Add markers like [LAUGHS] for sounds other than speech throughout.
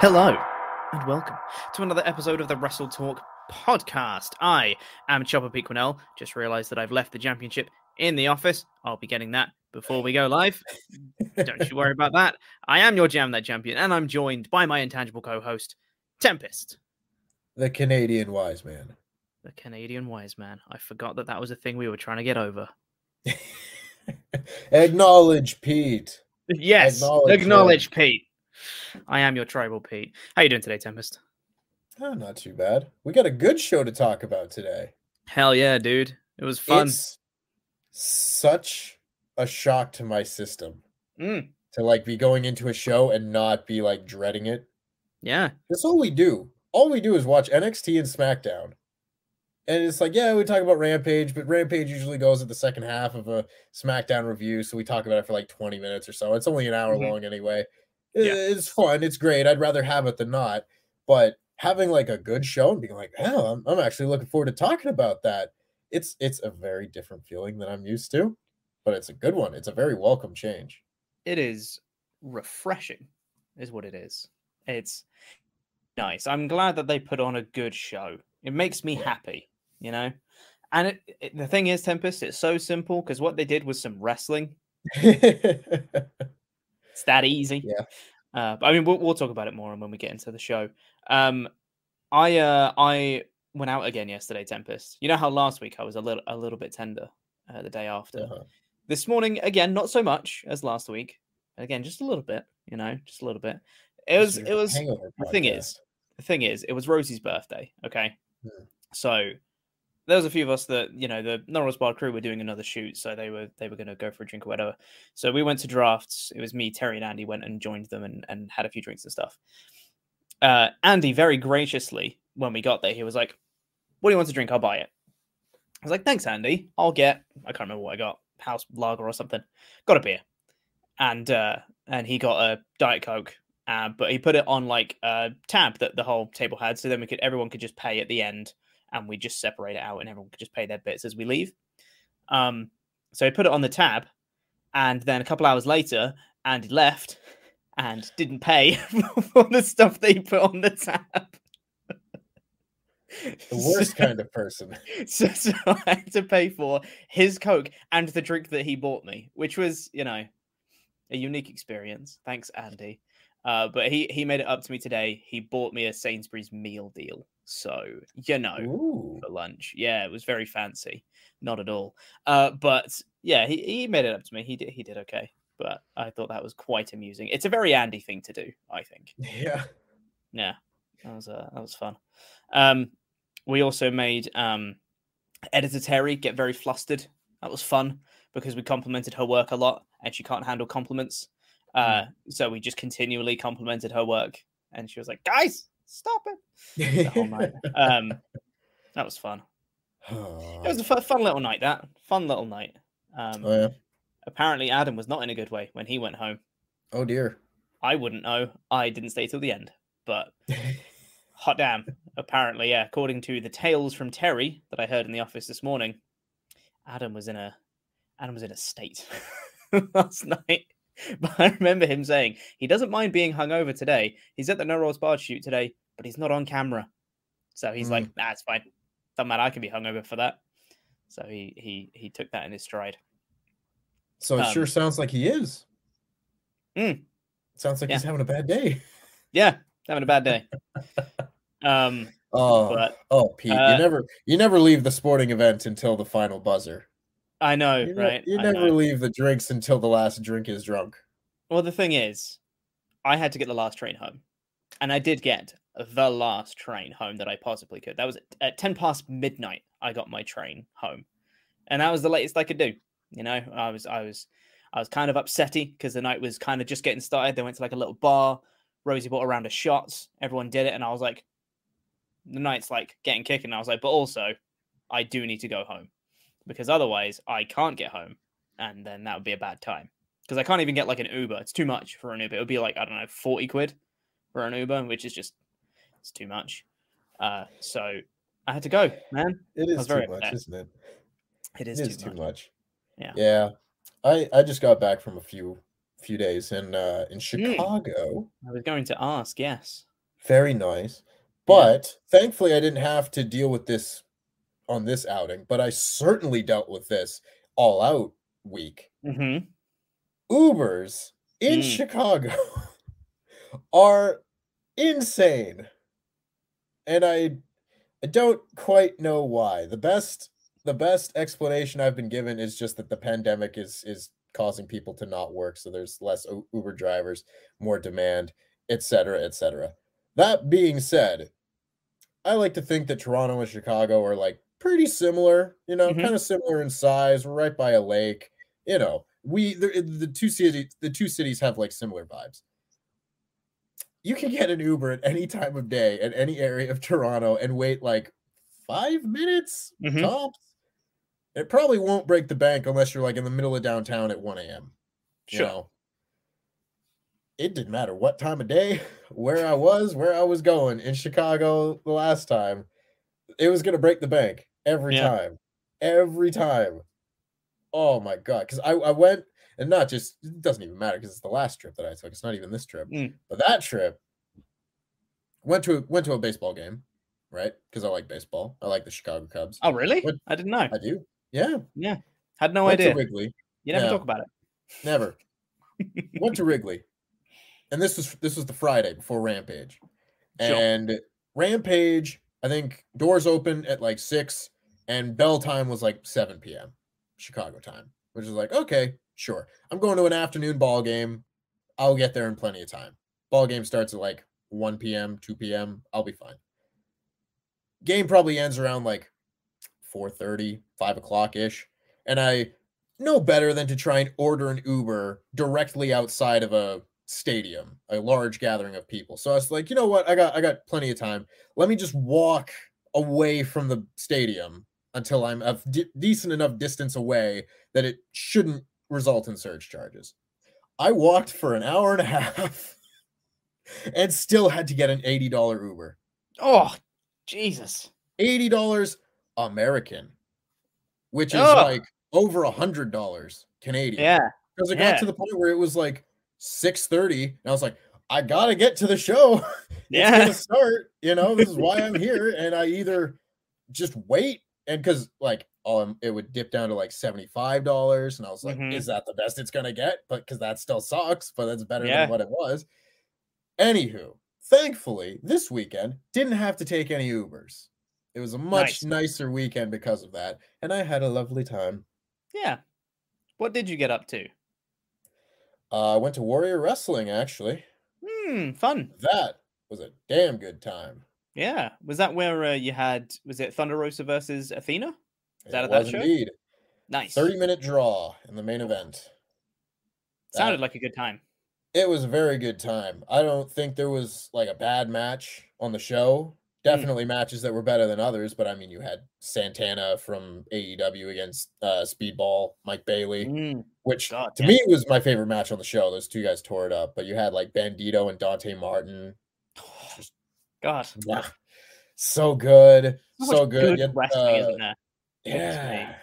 Hello, and welcome to another episode of the Wrestle Talk podcast. I am Chopper Quinnell. Just realised that I've left the championship in the office. I'll be getting that before we go live. Don't you worry about that. I am your Jam That Champion, and I'm joined by my intangible co host, Tempest, The Canadian wise man. the Canadian wise man. I forgot that that was a thing we were trying to get over. [LAUGHS] Acknowledge Pete. Yes, Acknowledge acknowledge. Pete. I am your tribal Pete. How you doing today, Tempest? Oh, not too bad. We got a good show to talk about today. Hell yeah, dude. It was fun. It's such a shock to my system Mm, to like be going into a show and not be like dreading it. yeah. That's all we do. All we do is watch NXT and SmackDown. And it's like, yeah, we talk about Rampage, but Rampage usually goes at the second half of a SmackDown review. So we talk about it for like 20 minutes or so. It's only an hour Mhm. long anyway. Yeah. It's fun. It's great. I'd rather have it than not. But having like a good show and being like, oh, I'm, I'm actually looking forward to talking about that. It's it's a very different feeling than I'm used to, but it's a good one. It's a very welcome change. it is refreshing is what it is it's nice i'm glad that they put on a good show it makes me Yeah. happy you know and it, it- the thing is tempest it's so simple because what they did was some wrestling [LAUGHS] it's that easy. Yeah. uh, but i mean we'll, we'll talk about it more when we get into the show. Um i uh i went out again yesterday tempest. You know how last week i was a little a little bit tender uh, the day after? Uh-huh. this morning again not so much as last week. Again just a little bit you know just a little bit. It was it was the thing is the thing is it was rosie's birthday okay? Hmm. so there was a few of us that you know the No Rolls Barred crew were doing another shoot so they were they were going to go for a drink or whatever. So we went to drafts. It was me terry and andy went and joined them and, and had a few drinks and stuff. Uh andy very graciously when we got there he was like what do you want to drink? I'll buy it. I was like thanks andy. I'll get i can't remember what i got house lager or something. Got a beer. And uh and he got a diet coke uh, but he put it on like a tab that the whole table had so then we could everyone could just pay at the end and we just separate it out and everyone could just pay their bits as we leave um so he put it on the tab and then a couple hours later andy left and didn't pay [LAUGHS] for the stuff that he put on the tab The worst kind of person. [LAUGHS] so, so [LAUGHS] I had to pay for his Coke and the drink that he bought me, which was, you know, a unique experience. Thanks, Andy. Uh, but he he made it up to me today. He bought me a Sainsbury's meal deal. So, you know, Ooh. for lunch. Yeah, it was very fancy. Not at all. Uh, but yeah, he, he made it up to me. He did he did okay. But I thought that was quite amusing. It's a very Andy thing to do, I think. Yeah. Yeah, that was uh, that was fun. Um, we also made um, editor Terry get very flustered. That was fun because we complimented her work a lot, and she can't handle compliments. Uh, so we just continually complimented her work, and she was like, "Guys, stop it!" the whole night. [LAUGHS] Um, that was fun. It was a fu- fun little night. That fun little night. Um, oh, yeah. apparently, Adam was not in a good way when he went home. oh dear. I wouldn't know. I didn't stay till the end, but [LAUGHS] Hot damn. Apparently, yeah. According to the tales from Terry that I heard in the office this morning, Adam was in a Adam was in a state [LAUGHS] last night. But I remember him saying he doesn't mind being hungover today. He's at the No Rolls Barred shoot today, but he's not on camera. So he's like, nah, fine. Doesn't matter. I can be hungover for that. So he he he took that in his stride. So it Um, sure sounds like he is. Mm. Sounds like Yeah. he's having a bad day. Yeah, having a bad day. [LAUGHS] um, Oh, but oh, Pete, uh, you never, you never leave the sporting event until the final buzzer. I know, You, ne- right? you I never know. leave the drinks until the last drink is drunk. Well, the thing is, I had to get the last train home, and I did get the last train home that I possibly could. That was at, at ten past midnight. I got my train home, and that was the latest I could do. You know, I was, I was, I was kind of upsetty because the night was kind of just getting started. They went to like a little bar. Rosie bought a round of shots. Everyone did it, and I was like, the night's like getting kicking. I was like, but also, I do need to go home because otherwise I can't get home, and then that would be a bad time because I can't even get like an Uber. It's too much for an Uber. It would be like I don't know, forty quid for an Uber, which is just it's too much. Uh, so I had to go, man. It is very too much, upset. isn't it? It It is, is too, too much. much. Yeah. Yeah. I I just got back from a few few days in uh in Chicago. I was going to ask. Yes. Very nice. But thankfully I didn't have to deal with this on this outing, but I certainly dealt with this all out week. Mm-hmm. Ubers in Mm. Chicago [LAUGHS] are insane. And I I don't quite know why. The best the best explanation I've been given is just that the pandemic is is causing people to not work so there's less Uber drivers, more demand, etc., etc. That being said, I like to think that Toronto and Chicago are like pretty similar, you know, Mhm. kind of similar in size, We're right by a lake, you know. We the, the two cities the two cities have like similar vibes. You can get an Uber at any time of day at any area of Toronto and wait like 5 minutes Mhm. tops. It probably won't break the bank unless you're like in the middle of downtown at 1 a.m. You Sure. know, it didn't matter what time of day, [LAUGHS] where I was, where I was going in Chicago the last time. It was going to break the bank every Yeah. time. Every time. Oh my God. Because I, I went, and not just, it doesn't even matter because it's the last trip that I took. It's not even this trip. Mm. But that trip, went to a, went to a baseball game, right? Because I like baseball. I like the Chicago Cubs. Oh, really? What- I didn't know. I do. Yeah. Yeah. Had no went idea. to Wrigley. You never yeah. talk about it. Never. [LAUGHS] Went to Wrigley. And this was this was the Friday before Rampage. Sure. And Rampage, I think doors open at like six and bell time was like 7 p.m. Chicago time, which is like, okay, sure. I'm going to an afternoon ball game. I'll get there in plenty of time. Ball game starts at like 1 p.m., 2 p.m. I'll be fine. Game probably ends around like 4:30, 5 o'clock ish. And I know better than to try and order an Uber directly outside of a stadium, a large gathering of people. So I was like, you know what? I got I got plenty of time. Let me just walk away from the stadium until I'm a d- decent enough distance away that it shouldn't result in surge charges. I walked for an hour and a half [LAUGHS] and still had to get an $80 Uber. Oh, Jesus. $80 American, which is Ugh. like over a hundred dollars Canadian. Yeah. Because it yeah. got to the point where it was like 6:30, and I was like, I gotta get to the show. [LAUGHS] it's Yeah. start. You know, this is why I'm [LAUGHS] here. And I either just wait and because like um it would dip down to like $75, and I was like, Mhm. is that the best it's gonna get? But because that still sucks, but that's better Yeah. than what it was. Anywho, thankfully, this weekend didn't have to take any Ubers. It was a much Nice. nicer weekend because of that, and I had a lovely time. Yeah. What did you get up to? Uh, I went to Warrior Wrestling actually. Hmm, fun. That was a damn good time. Yeah. Was that where uh, you had, was it Thunder Rosa versus Athena? Is that It at that was show? indeed. Nice. 30 minute draw in the main event. Sounded That- like a good time. It was a very good time. I don't think there was like a bad match on the show. Hmm. Definitely matches that were better than others, but I mean, you had Santana from AEW against uh, Speedball, Mike Bailey, Mm, which God, to yeah. me was my favorite match on the show. Those two guys tore it up, but you had like Bandito and Dante Martin, God, Yeah. So good. so, So good. good Yeah, wrestling, uh? Yeah.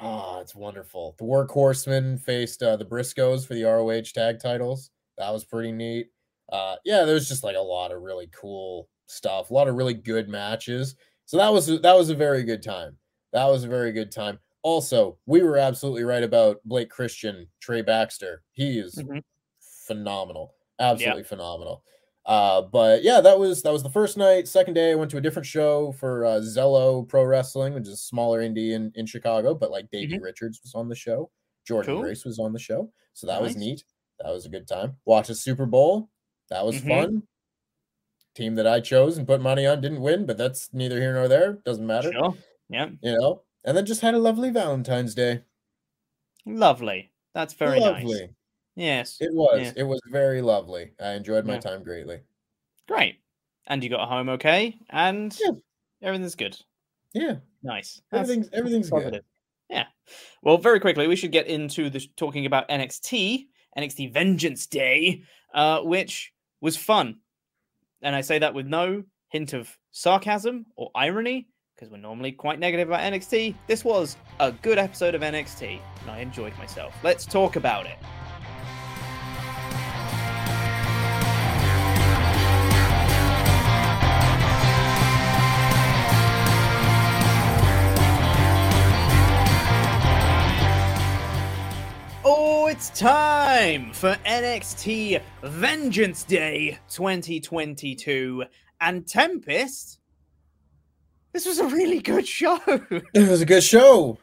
Oh, it's wonderful. The Workhorsemen faced uh, the Briscoes for the ROH tag titles. That was pretty neat. Uh, yeah, there was just like a lot of really cool stuff, a lot of really good matches. So that was that was a very good time. That was a very good time. Also, we were absolutely right about Blake Christian, Trey Baxter. He is Mhm. phenomenal, absolutely phenomenal. Uh, but yeah, that was that was the first night. Second day, I went to a different show for uh, Zelo Pro Wrestling, which is a smaller indie in, in Chicago. But like Davey Richards was on the show, Jordynne Cool. Grace was on the show, so that was neat. That was a good time. Watch a Super Bowl, that was Mhm. fun. Team that I chose and put money on didn't win, but that's neither here nor there. Doesn't matter, Sure. Yeah. you know. And then just had a lovely Valentine's Day. Lovely. That's very lovely. nice. Yes. It was. Yeah. It was very lovely. I enjoyed my Yeah. time greatly. Great. And you got home okay, and Yeah. everything's good. Yeah, Nice. That's- everything's everything's good. Yeah. Well, very quickly, we should get into the talking about NXT, NXT Vengeance Day, uh, which was fun. And I say that with no hint of sarcasm or irony, because we're normally quite negative about NXT. This was a good episode of NXT, and I enjoyed myself. Let's talk about it. It's time for NXT Vengeance Day 2022. And Tempest, this was a really good show. [LAUGHS] it was a good show.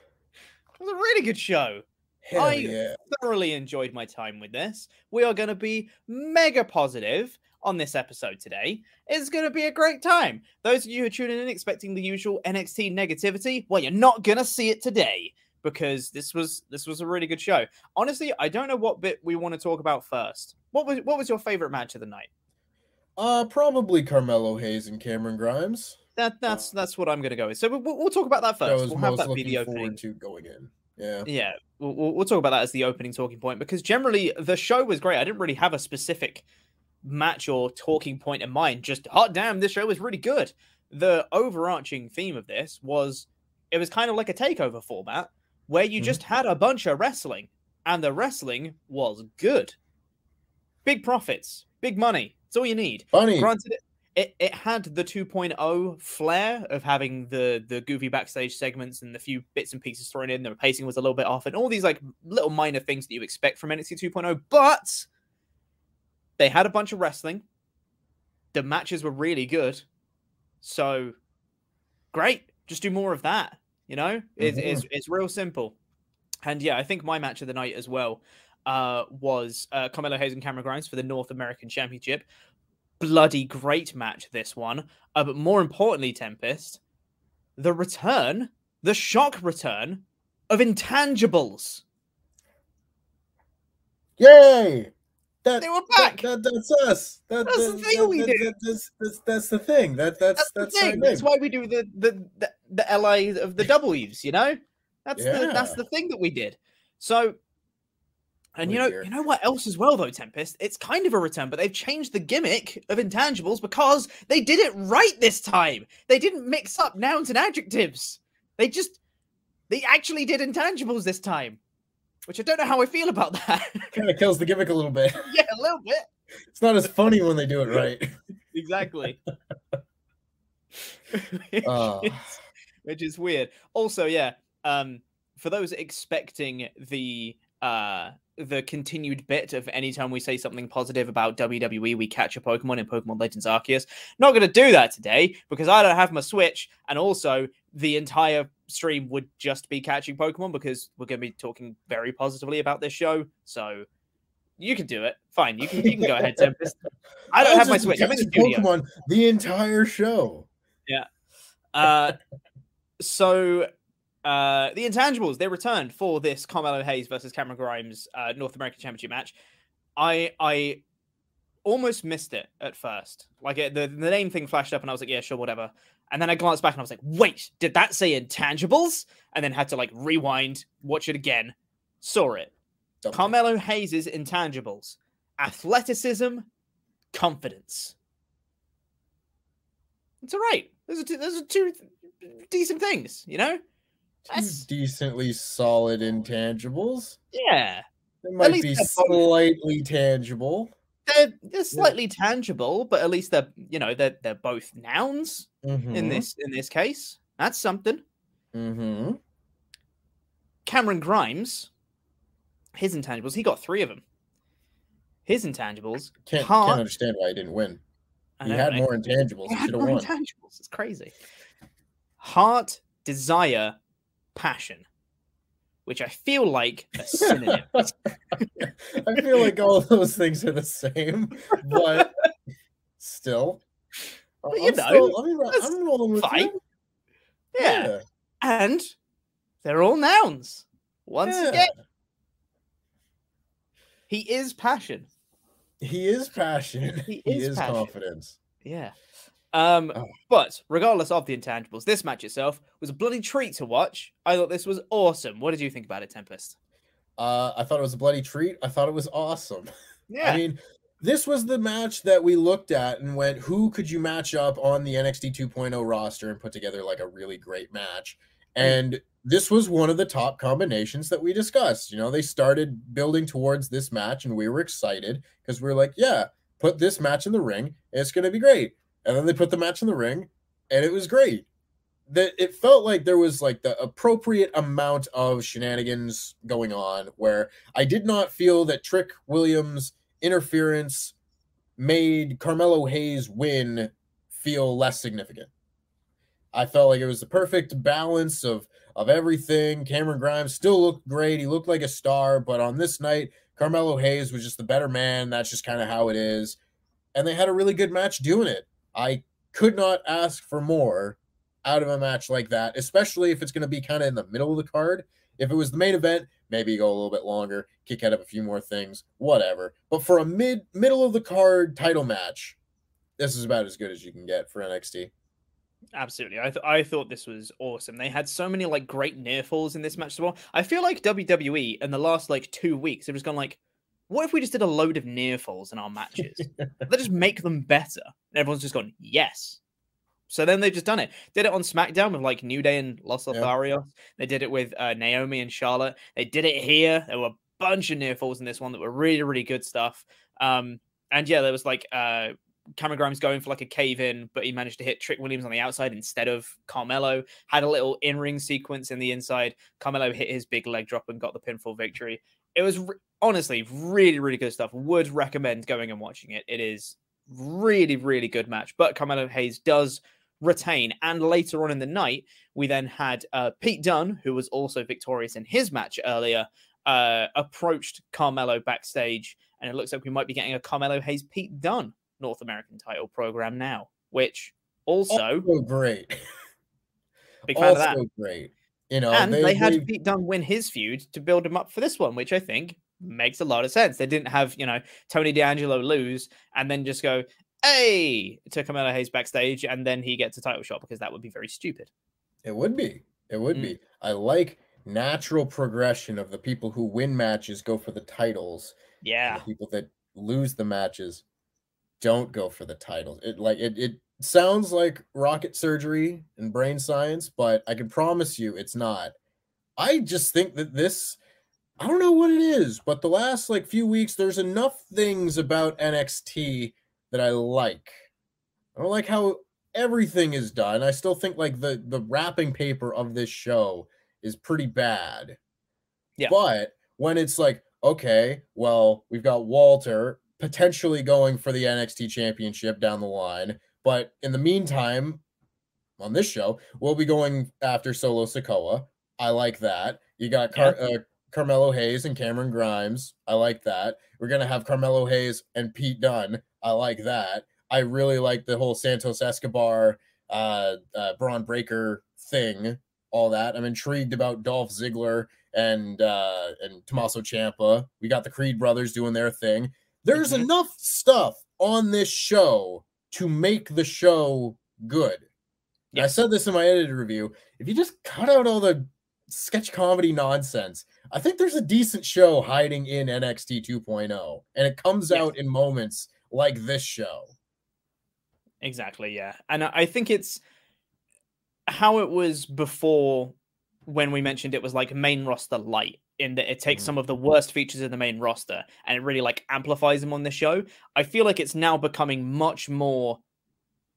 It was a really good show. Hell I- yeah. Thoroughly enjoyed my time with this. We are going to be mega positive on this episode today. It's going to be a great time. Those of you who are tuning in expecting the usual NXT negativity, well, you're not going to see it today because this was this was a really good show. Honestly, I don't know what bit we want to talk about first. What was what was your favorite match of the night? Uh, probably Carmelo Hayes and Cameron Grimes. That that's that's what I'm going to go with. So we'll, we'll talk about that first. was We'll have that be the opening. to going in. Yeah. Yeah, we'll, we'll, we'll talk about that as the opening talking point because generally the show was great. I didn't really have a specific match or talking point in mind. Just hot damn, this show was really good. The overarching theme of this was it was kind of like a takeover format where you Mhm. just had a bunch of wrestling and the wrestling was good. Big profits, big money. It's all you need. Funny. Granted, it, it, it had the 2.0 flair of having the the goofy backstage segments and the few bits and pieces thrown in. The pacing was a little bit off, and all these like little minor things that you expect from NXT 2.0. But they had a bunch of wrestling. The matches were really good, so great. Just do more of that. You know, it's it's, it's real simple. And yeah, I think my match of the night as well uh, was uh, Carmelo Hayes and Cameron Grimes for the North American Championship bloody great match this one uh, but more importantly tempest the return the shock return of intangibles Yay! That, They were back! That, that's us. That, That's the thing that- we that- do. that- that's, the thing. That that's that's, that's, the thing that's why we do the the the, the la of the w's you know that's the that's the thing that we did so and oh, you Oh, know, dear. you know what else as well though, Tempest? It's kind of a return, but they've changed the gimmick of intangibles because they did it right this time. They didn't mix up nouns and adjectives. They just they actually did intangibles this time. Which I don't know how I feel about that. [LAUGHS] Kind of kills the gimmick a little bit. [LAUGHS] yeah, a little bit. It's not as funny when they do it right. [LAUGHS] Exactly. Oh. is, which is weird. Also, yeah, um, for those expecting the uh the continued bit of anytime we say something positive about WWE, we catch a Pokemon in Pokemon Legends Arceus. Not going to do that today because I don't have my Switch, and also the entire stream would just be catching Pokemon because we're going to be talking very positively about this show. So you can do it. Fine, you can you can go ahead, [LAUGHS] Tempest. I don't was have my Switch. I'm in the. Pokemon the entire show. Yeah. Uh, so uh, the intangibles they returned for this Carmelo Hayes versus Cameron Grimes uh, North American Championship match. I I almost missed it at first. Like it, the the name thing flashed up, and I was like, yeah, sure, whatever. And then I glanced back and I was like, wait, did that say intangibles? And then had to like rewind, watch it again, saw it. Carmelo Hayes' intangibles: athleticism, confidence. It's all right. Those are two, those are two decent things, you know. That's- decently solid intangibles. Yeah, They might be they're both- slightly tangible. they're they're slightly tangible, but at least they're you know they're they're both nouns in Mhm, this in this case. That's something. Mm-hmm. Cameron Grimes, his intangibles, he got three of them. His intangibles, Can't, can't understand why he didn't win. He had right? more intangibles. He He should have won. intangibles. It's crazy. Heart, desire, passion, which I feel like are synonyms. [LAUGHS] I feel like all those things are the same, but still. But you I'm know, still- I'm, ro- I'm rolling with fine. you. yeah. and they're all nouns. Once Yeah. again, he is passion. He is passion. He He, is is, passionate. confidence. Yeah. Um, Oh. but regardless of the intangibles, this match itself was a bloody treat to watch. I thought this was awesome. What did you think about it, Tempest? Uh, I thought it was a bloody treat. I thought it was awesome. [LAUGHS] Yeah. I mean, this was the match that we looked at and went, who could you match up on the NXT 2.0 roster and put together like a really great match? And this was one of the top combinations that we discussed. You know, they started building towards this match and we were excited because we were like, yeah, put this match in the ring. It's going to be great. And then they put the match in the ring and it was great. That it felt like there was like the appropriate amount of shenanigans going on where I did not feel that Trick Williams' interference made Carmelo Hayes win feel less significant. I felt like it was the perfect balance of of everything. Cameron Grimes still looked great. He looked like a star, but on this night, Carmelo Hayes was just the better man. That's just kind of how it is. And they had a really good match doing it. I could not ask for more out of a match like that, especially if it's going to be kind of in the middle of the card. If it was the main event, maybe go a little bit longer, kick out of a few more things, whatever. But for a mid middle of the card title match, this is about as good as you can get for NXT. Absolutely. I, th- I thought this was awesome. They had so many like great near falls in this match as well. I feel like WWE in the last like two weeks have just gone like, what if we just did a load of near falls in our matches? [LAUGHS] Let's just make them better. And everyone's just gone, yes. So then they've just done it. Did it on SmackDown with like New Day and Los Yeah. Lotharios. They did it with uh, Naomi and Charlotte. They did it here. There were a bunch of near falls in this one that were really, really good stuff. Um, and yeah, there was like uh, Cameron Grimes going for like a cave in, but he managed to hit Trick Williams on the outside instead of Carmelo. Had a little in ring sequence in the inside. Carmelo hit his big leg drop and got the pinfall victory. It was re- honestly really, really good stuff. Would recommend going and watching it. It is really, really good match. But Carmelo Hayes does retain. And later on in the night, we then had uh, Pete Dunne, who was also victorious in his match earlier, uh, approached Carmelo backstage. And it looks like we might be getting a Carmelo Hayes Pete Dunne North American title program now, which also Also great. big fan of that. Also great. You know, and they, had they- Pete Dunne win his feud to build him up for this one, which I think makes a lot of sense. They didn't have, you know, Tony D'Angelo lose and then just go, hey, to Carmelo Hayes backstage and then he gets a title shot because that would be very stupid. It would be. It would Mm. be. I like natural progression of the people who win matches go for the titles. Yeah. The people that lose the matches don't go for the titles. It like it it sounds like rocket surgery and brain science, but I can promise you it's not. I just think that this I don't know what it is, but the last like few weeks there's enough things about NXT that I like. I don't like how everything is done. I still think like the the wrapping paper of this show is pretty bad. Yeah. But when it's like, okay, well, we've got Walter potentially going for the NXT championship down the line, but in the meantime, on this show, we'll be going after Solo Sikoa. I like that. You got Car- uh, Carmelo Hayes and Cameron Grimes. I like that. We're gonna have Carmelo Hayes and Pete Dunne. I like that. I really like the whole Santos Escobar, uh, uh, Bron Breakker thing. All that. I'm intrigued about Dolph Ziggler and uh, and Tommaso Ciampa. We got the Creed brothers doing their thing. There's Mhm. enough stuff on this show to make the show good. I said this in my edited review. If you just cut out all the sketch comedy nonsense, I think there's a decent show hiding in NXT 2.0, and it comes Yes. out in moments like this show. Exactly, yeah. And I think it's how it was before when we mentioned it was like main roster light in that it takes mm. some of the worst features in the main roster and it really like amplifies them on the show. I feel like it's now becoming much more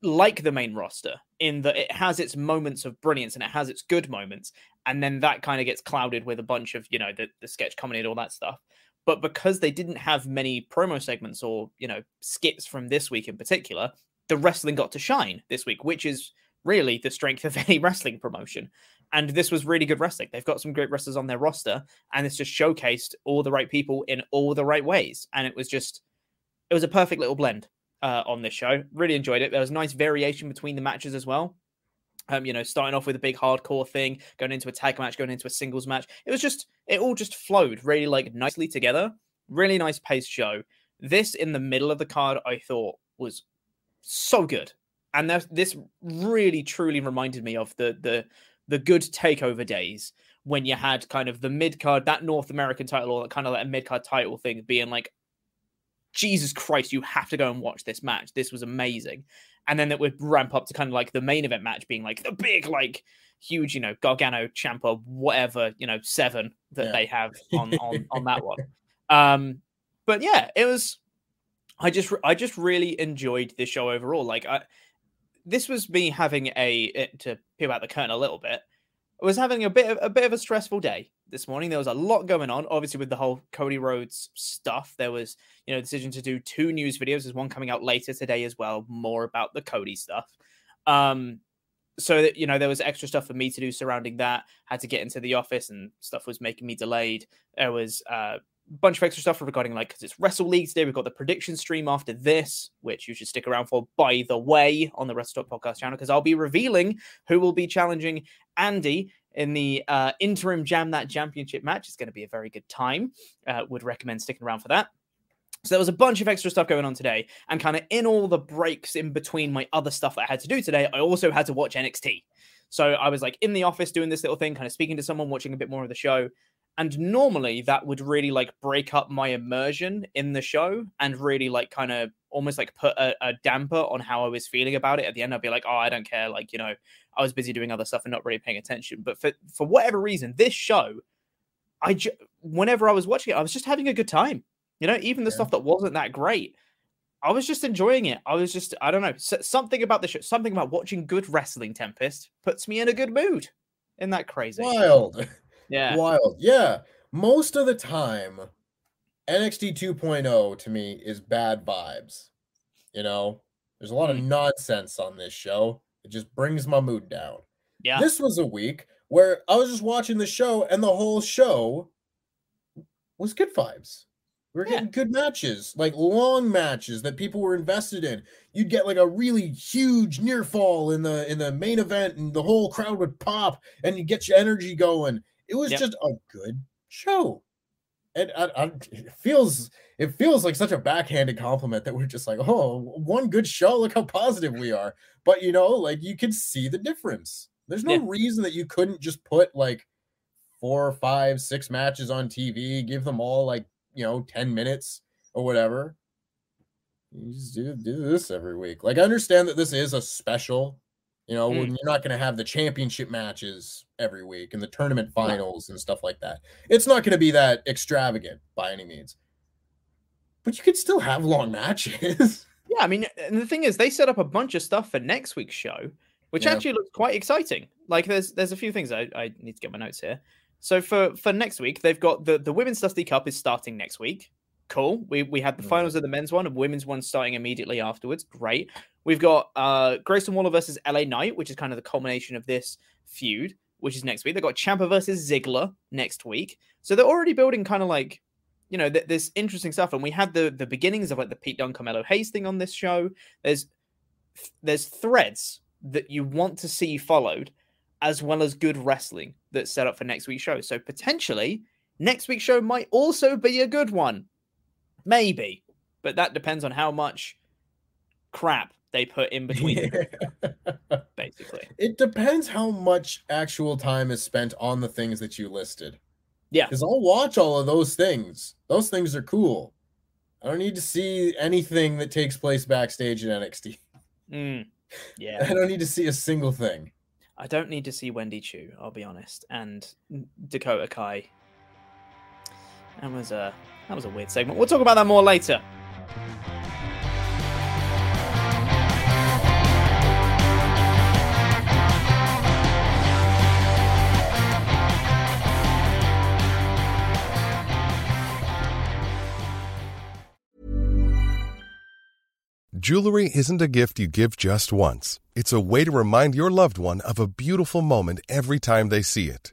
like the main roster in that it has its moments of brilliance and it has its good moments and then that kind of gets clouded with a bunch of you know the, the sketch comedy and all that stuff but because they didn't have many promo segments or you know skits from this week in particular the wrestling got to shine this week which is really the strength of [LAUGHS] any wrestling promotion and this was really good wrestling they've got some great wrestlers on their roster and it's just showcased all the right people in all the right ways and it was just it was a perfect little blend uh, on this show. Really enjoyed it. There was nice variation between the matches as well. Um, you know, starting off with a big hardcore thing, going into a tag match, going into a singles match. It was just, it all just flowed really like nicely together. Really nice paced show. This in the middle of the card, I thought was so good, and this really truly reminded me of the the the good takeover days when you had kind of the mid card, that North American title, or that kind of like a mid card title thing being like Jesus Christ, you have to go and watch this match. This was amazing. And then that would ramp up to kind of like the main event match being like the big, like huge, you know, Gargano, Ciampa, whatever, you know, seven that yeah. they have on on on that one. [LAUGHS] Um, but yeah, it was. I just I just really enjoyed this show overall. Like I, this was me having a to peel out the curtain a little bit. I was having a bit of a bit of a stressful day this morning. There was a lot going on, obviously with the whole Cody Rhodes stuff. There was, you know, decision to do two news videos. There's one coming out later today as well, more about the Cody stuff. Um, so that you know, there was extra stuff for me to do surrounding that. Had to get into the office, and stuff was making me delayed. There was uh, bunch of extra stuff regarding like because it's Wrestle League today. We've got the prediction stream after this, which you should stick around for. By the way, on the Wrestle Talk podcast channel, because I'll be revealing who will be challenging Andy in the uh, interim Jam That Championship match. It's going to be a very good time. Uh, would recommend sticking around for that. So there was a bunch of extra stuff going on today, and kind of in all the breaks in between my other stuff that I had to do today, I also had to watch NXT. So I was like in the office doing this little thing, kind of speaking to someone, watching a bit more of the show. And normally that would really like break up my immersion in the show and really like kind of almost like put a, a, damper on how I was feeling about it. At the end, I'd be like, oh, I don't care. Like, you know, I was busy doing other stuff and not really paying attention. But for, for whatever reason, this show, I ju- whenever I was watching it, I was just having a good time. You know, even the yeah. stuff that wasn't that great, I was just enjoying it. I was just, I don't know, something about the show, something about watching good wrestling, Tempest, puts me in a good mood. Isn't that crazy? Wild. [LAUGHS] Yeah. Wild. Yeah. Most of the time, NXT 2.0 to me is bad vibes. You know, there's a lot of mm. nonsense on this show. It just brings my mood down. Yeah. This was a week where I was just watching the show and the whole show was good vibes. We are yeah. getting good matches, like long matches that people were invested in. You'd get like a really huge near fall in the in the main event, and the whole crowd would pop, and you get your energy going. It was yep. just a good show and I, I, it feels it feels like such a backhanded compliment that we're just like, oh, one good show. Look how positive we are. But you know, like you can see the difference. There's no yeah. reason that you couldn't just put like four, five, six matches on TV, give them all like you know ten minutes or whatever. You just do do this every week. Like I understand that this is a special you know, mm. when you're not going to have the championship matches every week and the tournament finals and stuff like that. It's not going to be that extravagant by any means. But you could still have long matches. [LAUGHS] Yeah, I mean, and the thing is, they set up a bunch of stuff for next week's show, which yeah. actually looks quite exciting. Like, there's there's a few things I, I need to get my notes here. So for for next week, they've got the the Women's Dusty Cup is starting next week. Cool. We we had the mm. finals of the men's one and women's one starting immediately afterwards. Great. We've got uh, Grayson Waller versus LA Knight, which is kind of the culmination of this feud, which is next week. They've got Ciampa versus Ziggler next week. So they're already building kind of like, you know, th- this interesting stuff. And we had the the beginnings of like the Pete Dunne Carmelo Hayes thing on this show. There's there's threads that you want to see followed, as well as good wrestling that's set up for next week's show. So potentially next week's show might also be a good one. Maybe. But that depends on how much crap they put in between [LAUGHS] basically. It depends how much actual time is spent on the things that you listed. Yeah. Because I'll watch all of those things. Those things are cool. I don't need to see anything that takes place backstage at NXT. Mm, [LAUGHS] I don't need to see a single thing. I don't need to see Wendy Choo. I'll be honest, and Dakota Kai. And was a that was a weird segment. We'll talk about that more later. Jewelry isn't a gift you give just once. It's a way to remind your loved one of a beautiful moment every time they see it.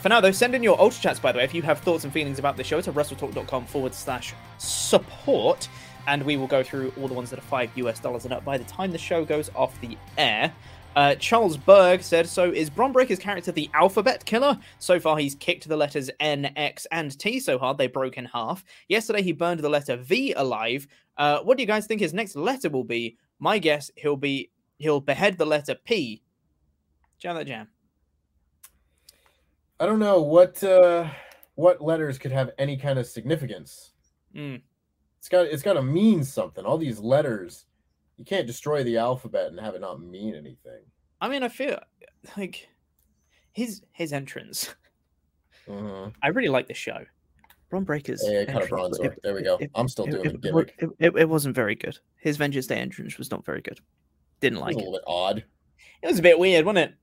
For now, though, send in your Ultra Chats, by the way, if you have thoughts and feelings about the show to wrestletalk.com forward slash support, and we will go through all the ones that are 5 US dollars and up by the time the show goes off the air. Uh, Charles Berg said, So is Bron Breakker's character the alphabet killer? So far, he's kicked the letters N, X, and T so hard they broke in half. Yesterday, he burned the letter V alive. Uh, what do you guys think his next letter will be? My guess, he'll be he'll behead the letter P. Jam that jam. I don't know what uh what letters could have any kind of significance. Mm. It's got it's got to mean something. All these letters, you can't destroy the alphabet and have it not mean anything. I mean, I feel like his his entrance. Mhm. I really like the show. Bron Breakker's. Yeah, a bronzer. There we go. I'm still doing the it, gimmick. It, it, it wasn't very good. His Vengeance Day entrance was not very good. Didn't It like was a it. little bit odd. It was a bit weird, wasn't it?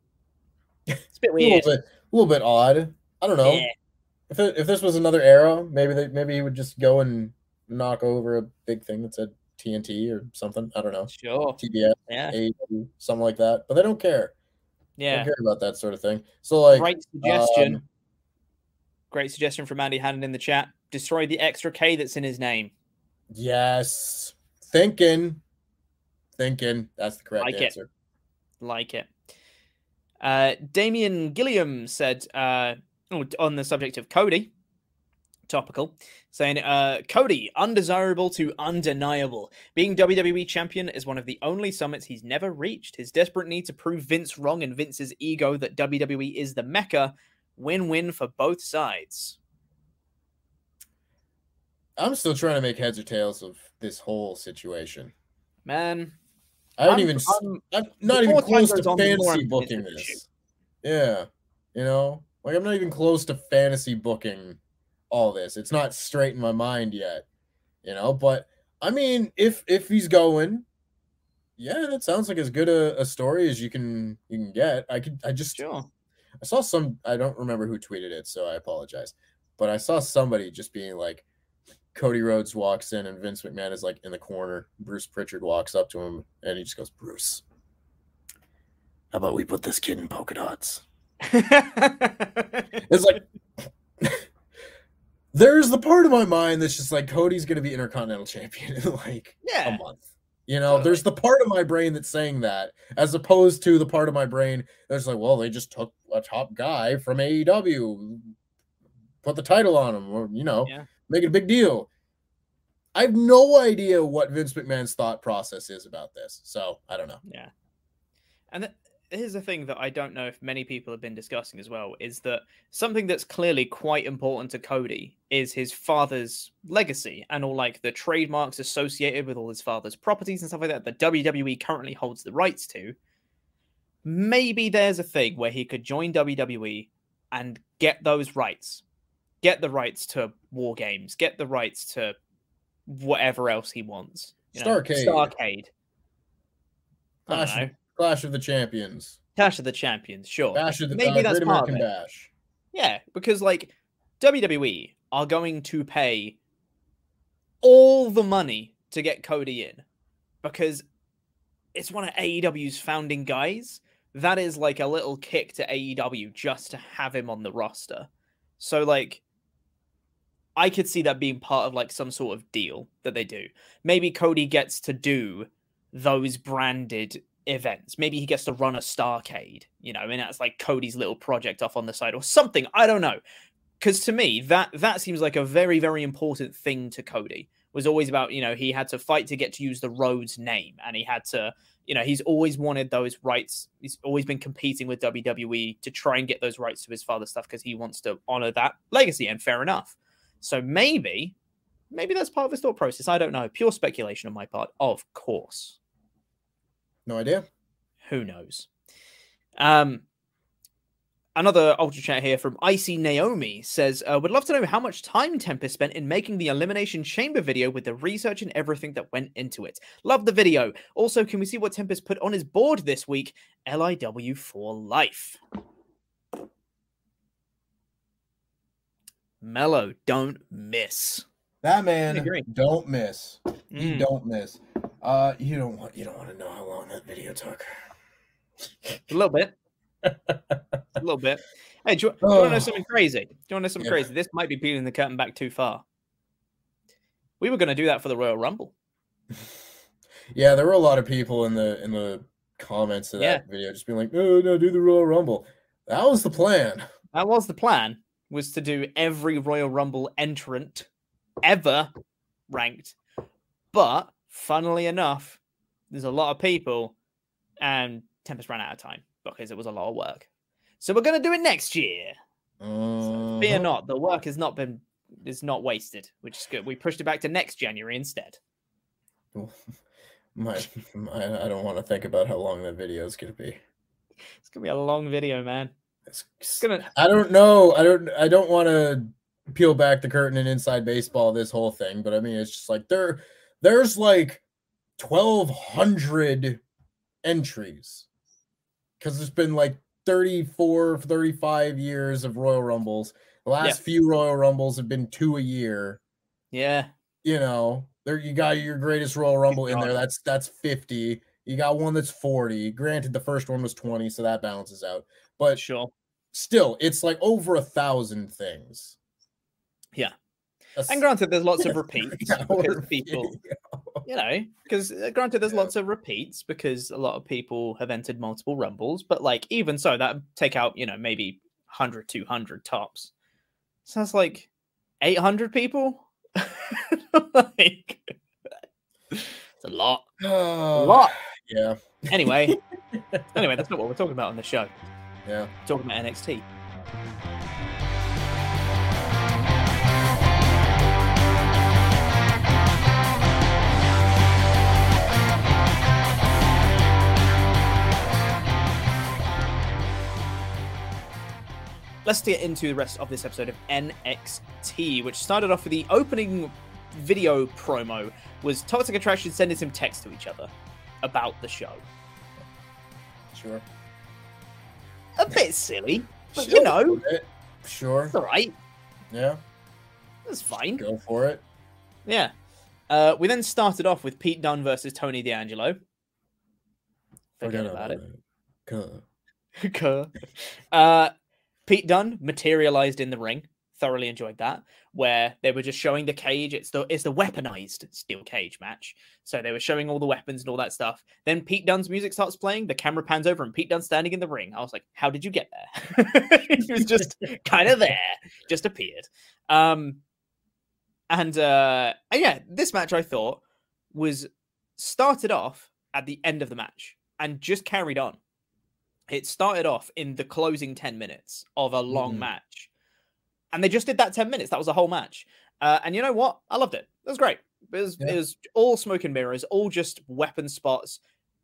[LAUGHS] It's a bit A weird. little bit, a little bit odd. I don't know. Yeah. If it, if this was another era, maybe they maybe he would just go and knock over a big thing that said TNT or something. I don't know. Sure. TBS, Yeah. AEW, something like that. But they don't care. They Yeah. don't care about that sort of thing. So like, Great suggestion. um, Great suggestion from Andy Hannon in the chat. Destroy the extra K that's in his name. yes, thinking, thinking. That's the correct Like it. answer. Like it. Uh, Damien Gilliam said uh, oh, on the subject of Cody, topical, saying uh, Cody, undesirable to undeniable. Being WWE champion is one of the only summits he's never reached. His desperate need to prove Vince wrong and Vince's ego that WWE is the mecca. Win win for both sides. I'm still trying to make heads or tails of this whole situation. Man, I don't I'm- even. I'm- I'm not even close to on, the more fantasy booking this. Yeah, you know, like I'm not even close to fantasy booking all this. It's not straight in my mind yet, you know. But I mean, if if he's going, yeah, that sounds like as good a, a story as you can you can get. I could I just sure. I saw some. I don't remember who tweeted it, so I apologize. But I saw somebody just being like, Cody Rhodes walks in and Vince McMahon is like in the corner. Bruce Pritchard walks up to him and he just goes, Bruce, how about we put this kid in polka dots? [LAUGHS] it's like [LAUGHS] there's the part of my mind that's just like Cody's gonna be intercontinental champion in like Yeah. a month. You know, there's the part of my brain that's saying that, as opposed to the part of my brain that's like, well, they just took a top guy from AEW, put the title on him, or you know, Yeah. Make it a big deal. I have no idea what Vince McMahon's thought process is about this, so I don't know. Yeah. And th- here's the thing that I don't know if many people have been discussing as well is that something that's clearly quite important to Cody is his father's legacy and all like the trademarks associated with all his father's properties and stuff like that that WWE currently holds the rights to. Maybe there's a thing where he could join WWE and get those rights. Get the rights to War Games, get the rights to whatever else he wants. You know, Starcade. Starcade. Clash, of, Clash of the Champions, Clash of the Champions, sure. Bash of the Maybe uh, that's Great part American of it. Bash. Yeah, because like WWE are going to pay all the money to get Cody in because it's one of AEW's founding guys. That is like a little kick to AEW just to have him on the roster. So like I could see that being part of like some sort of deal that they do. Maybe Cody gets to do those branded events. Maybe he gets to run a Starcade, you know, and that's like Cody's little project off on the side or something. I don't know. Because to me, that that seems like a very, very important thing to Cody. Was always about, you know, he had to fight to get to use the Rhodes name, and he had to, you know, he's always wanted those rights. He's always been competing with WWE to try and get those rights to his father's stuff because he wants to honor that legacy, and fair enough. So maybe, maybe that's part of his thought process. I don't know. Pure speculation on my part, of course. No idea. Who knows? Um, another ultra chat here from Icy Naomi says, uh, "Would love to know how much time Tempest spent in making the Elimination Chamber video with the research and everything that went into it. Love the video. Also, can we see what Tempest put on his board this week? LIW for life." Mellow, don't miss. That man don't miss. He Mm. don't miss. Uh, you don't want you don't want to know how long that video took. A little bit. [LAUGHS] a little bit. Hey, do you, do you want to know something crazy? Do you want to know something Yeah. crazy? This might be peeling the curtain back too far. We were going to do that for the Royal Rumble. [LAUGHS] Yeah, there were a lot of people in the in the comments of that video just being like, "No, no, do the Royal Rumble." That was the plan. That was the plan, was to do every Royal Rumble entrant ever ranked. But funnily enough, there's a lot of people, and Tempest ran out of time because it was a lot of work. So we're going to do it next year. Fear Uh-huh. not, the work has not been is not wasted, which is good. We pushed it back to next January instead. [LAUGHS] My, my, I don't want to think about how long that video is going to be. It's gonna be a long video, man. It's, It's gonna I don't know. I don't. I don't want to peel back the curtain and inside baseball this whole thing, but I mean, it's just like there, there's like twelve hundred entries because there's been like 34, 35 years of Royal Rumbles. The last few Royal Rumbles have been two a year. yeah. You know, there you got your greatest Royal Rumble in there. That's that's fifty. You got one that's forty. Granted, the first one was twenty, so that balances out. But Sure. still, it's like over a thousand things. Yeah. That's- And granted, there's lots of [LAUGHS] repeats Yeah, because people, you know, because granted, there's lots of repeats because a lot of people have entered multiple rumbles, but like even so, that take out you know maybe 100, 200 tops. So that's like 800 people. [LAUGHS] like, it's a lot. [SIGHS] A Uh, lot. Yeah, Anyway, [LAUGHS] anyway, that's not what we're talking about on the show. Yeah. Talking about NXT. Let's get into the rest of this episode of NXT, which started off with the opening video promo was Toxic Attraction sending some text to each other about the show. Sure. A bit silly. But you know, Sure. it's all right. Yeah. That's fine. Go for it. Yeah. Uh, we then started off with Pete Dunne versus Tony D'Angelo. Forget about it. Cuh. [LAUGHS] Cuh. uh, Pete Dunne materialized in the ring. Thoroughly enjoyed that. Where they were just showing the cage. It's the it's the weaponized steel cage match. So they were showing all the weapons and all that stuff. Then Pete Dunne's music starts playing. The camera pans over and Pete Dunne standing in the ring. I was like, how did you get there? [LAUGHS] he was just [LAUGHS] kind of there, just appeared. Um, and uh, and yeah, this match I thought was started off at the end of the match and just carried on. It started off in the closing 10 minutes of a long Mhm. match. And they just did that 10 minutes. That was a whole match. Uh, and you know what? I loved it. It was great. It was, Yeah. it was all smoke and mirrors, all just weapon spots.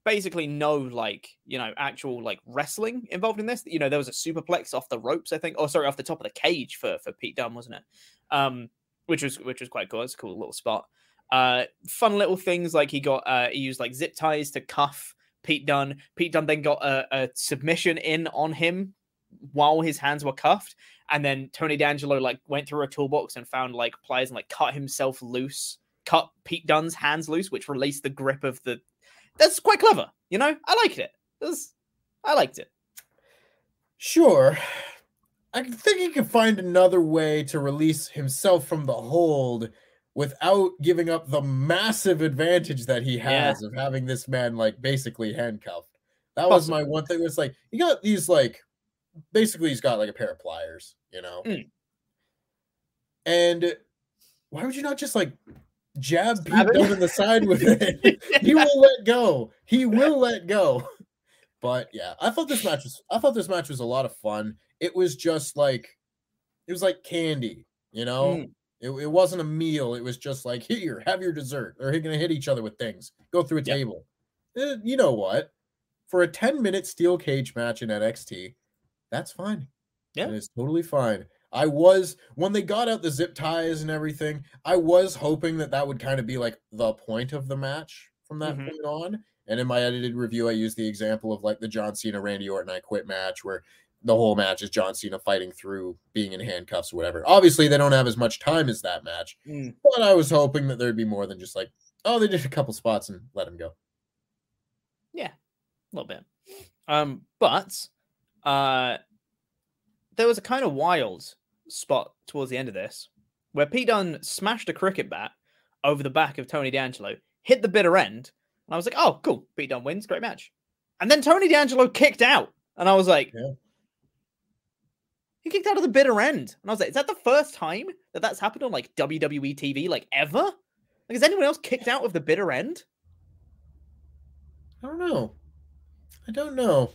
Basically, no like you know actual like wrestling involved in this. You know, there was a superplex off the ropes, I think. Oh, sorry, off the top of the cage for for Pete Dunne, wasn't it? Um, which was which was quite cool. It's a cool little spot. Uh, fun little things like he got uh he used like zip ties to cuff Pete Dunne. Pete Dunne then got a, a submission in on him while his hands were cuffed, and then Tony D'Angelo like went through a toolbox and found like pliers and like cut himself loose, cut Pete Dunne's hands loose, which released the grip of the. That's quite clever, you know. I liked it. It was, I liked it. Sure. I think he could find another way to release himself from the hold without giving up the massive advantage that he Yeah. has of having this man like basically handcuffed. That was my one thing. Was like he got these like basically he's got like a pair of pliers, you know. Mm. And why would you not just like jab Pete him? Dunne in the side with [LAUGHS] it? he will let go. He will let go. [LAUGHS] But yeah, I thought this match was I thought this match was a lot of fun. It was just like it was like candy, you know? Mm. It, it wasn't a meal. It was just like [LAUGHS] here, have your dessert. They're gonna hit each other with things. Go through a Yep. table. Eh, you know what? For a 10 minute steel cage match in NXT, that's fine. Yeah. It is totally fine. I was when they got out the zip ties and everything, I was hoping that that would kind of be like the point of the match from that Mhm. point on. And in my edited review, I used the example of like the John Cena Randy Orton I quit match where the whole match is John Cena fighting through being in handcuffs or whatever. Obviously, they don't have as much time as that match, Mm. but I was hoping that there'd be more than just like, oh, they did a couple spots and let him go. Yeah, a little bit. Um, but uh, there was a kind of wild spot towards the end of this where Pete Dunne smashed a cricket bat over the back of Tony D'Angelo, hit the bitter end, and I was like, "Oh, cool! Pete Dunne wins, great match." And then Tony D'Angelo kicked out, and I was like, Yeah. "He kicked out of the bitter end," and I was like, "Is that the first time that that's happened on like WWE TV, like ever? Like, has anyone else kicked out of the bitter end?" I don't know. I don't know.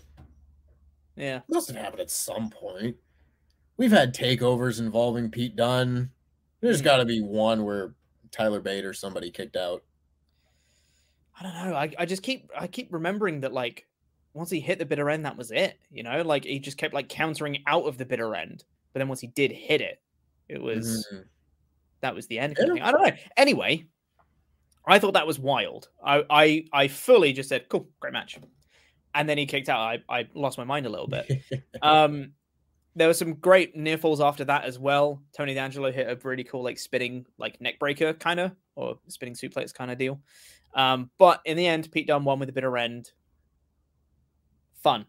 Yeah. It Must have happened at some point. We've had takeovers involving Pete Dunne. There's Mm. got to be one where Tyler Bate or somebody kicked out. I don't know. I, I just keep I keep remembering that like once he hit the bitter end, that was it. You know, like he just kept like countering out of the bitter end. But then once he did hit it, it was Mhm. that was the end. kind of Yeah. thing. I don't know. Anyway, I thought that was wild. I I I fully just said, cool, great match. And then he kicked out. I, I lost my mind a little bit. [LAUGHS] Um, there were some great near falls after that as well. Tony D'Angelo hit a really cool like spinning like neck breaker kind of or spinning suplex kind of deal. Um, but in the end, Pete Dunne won with a bitter end. Fun,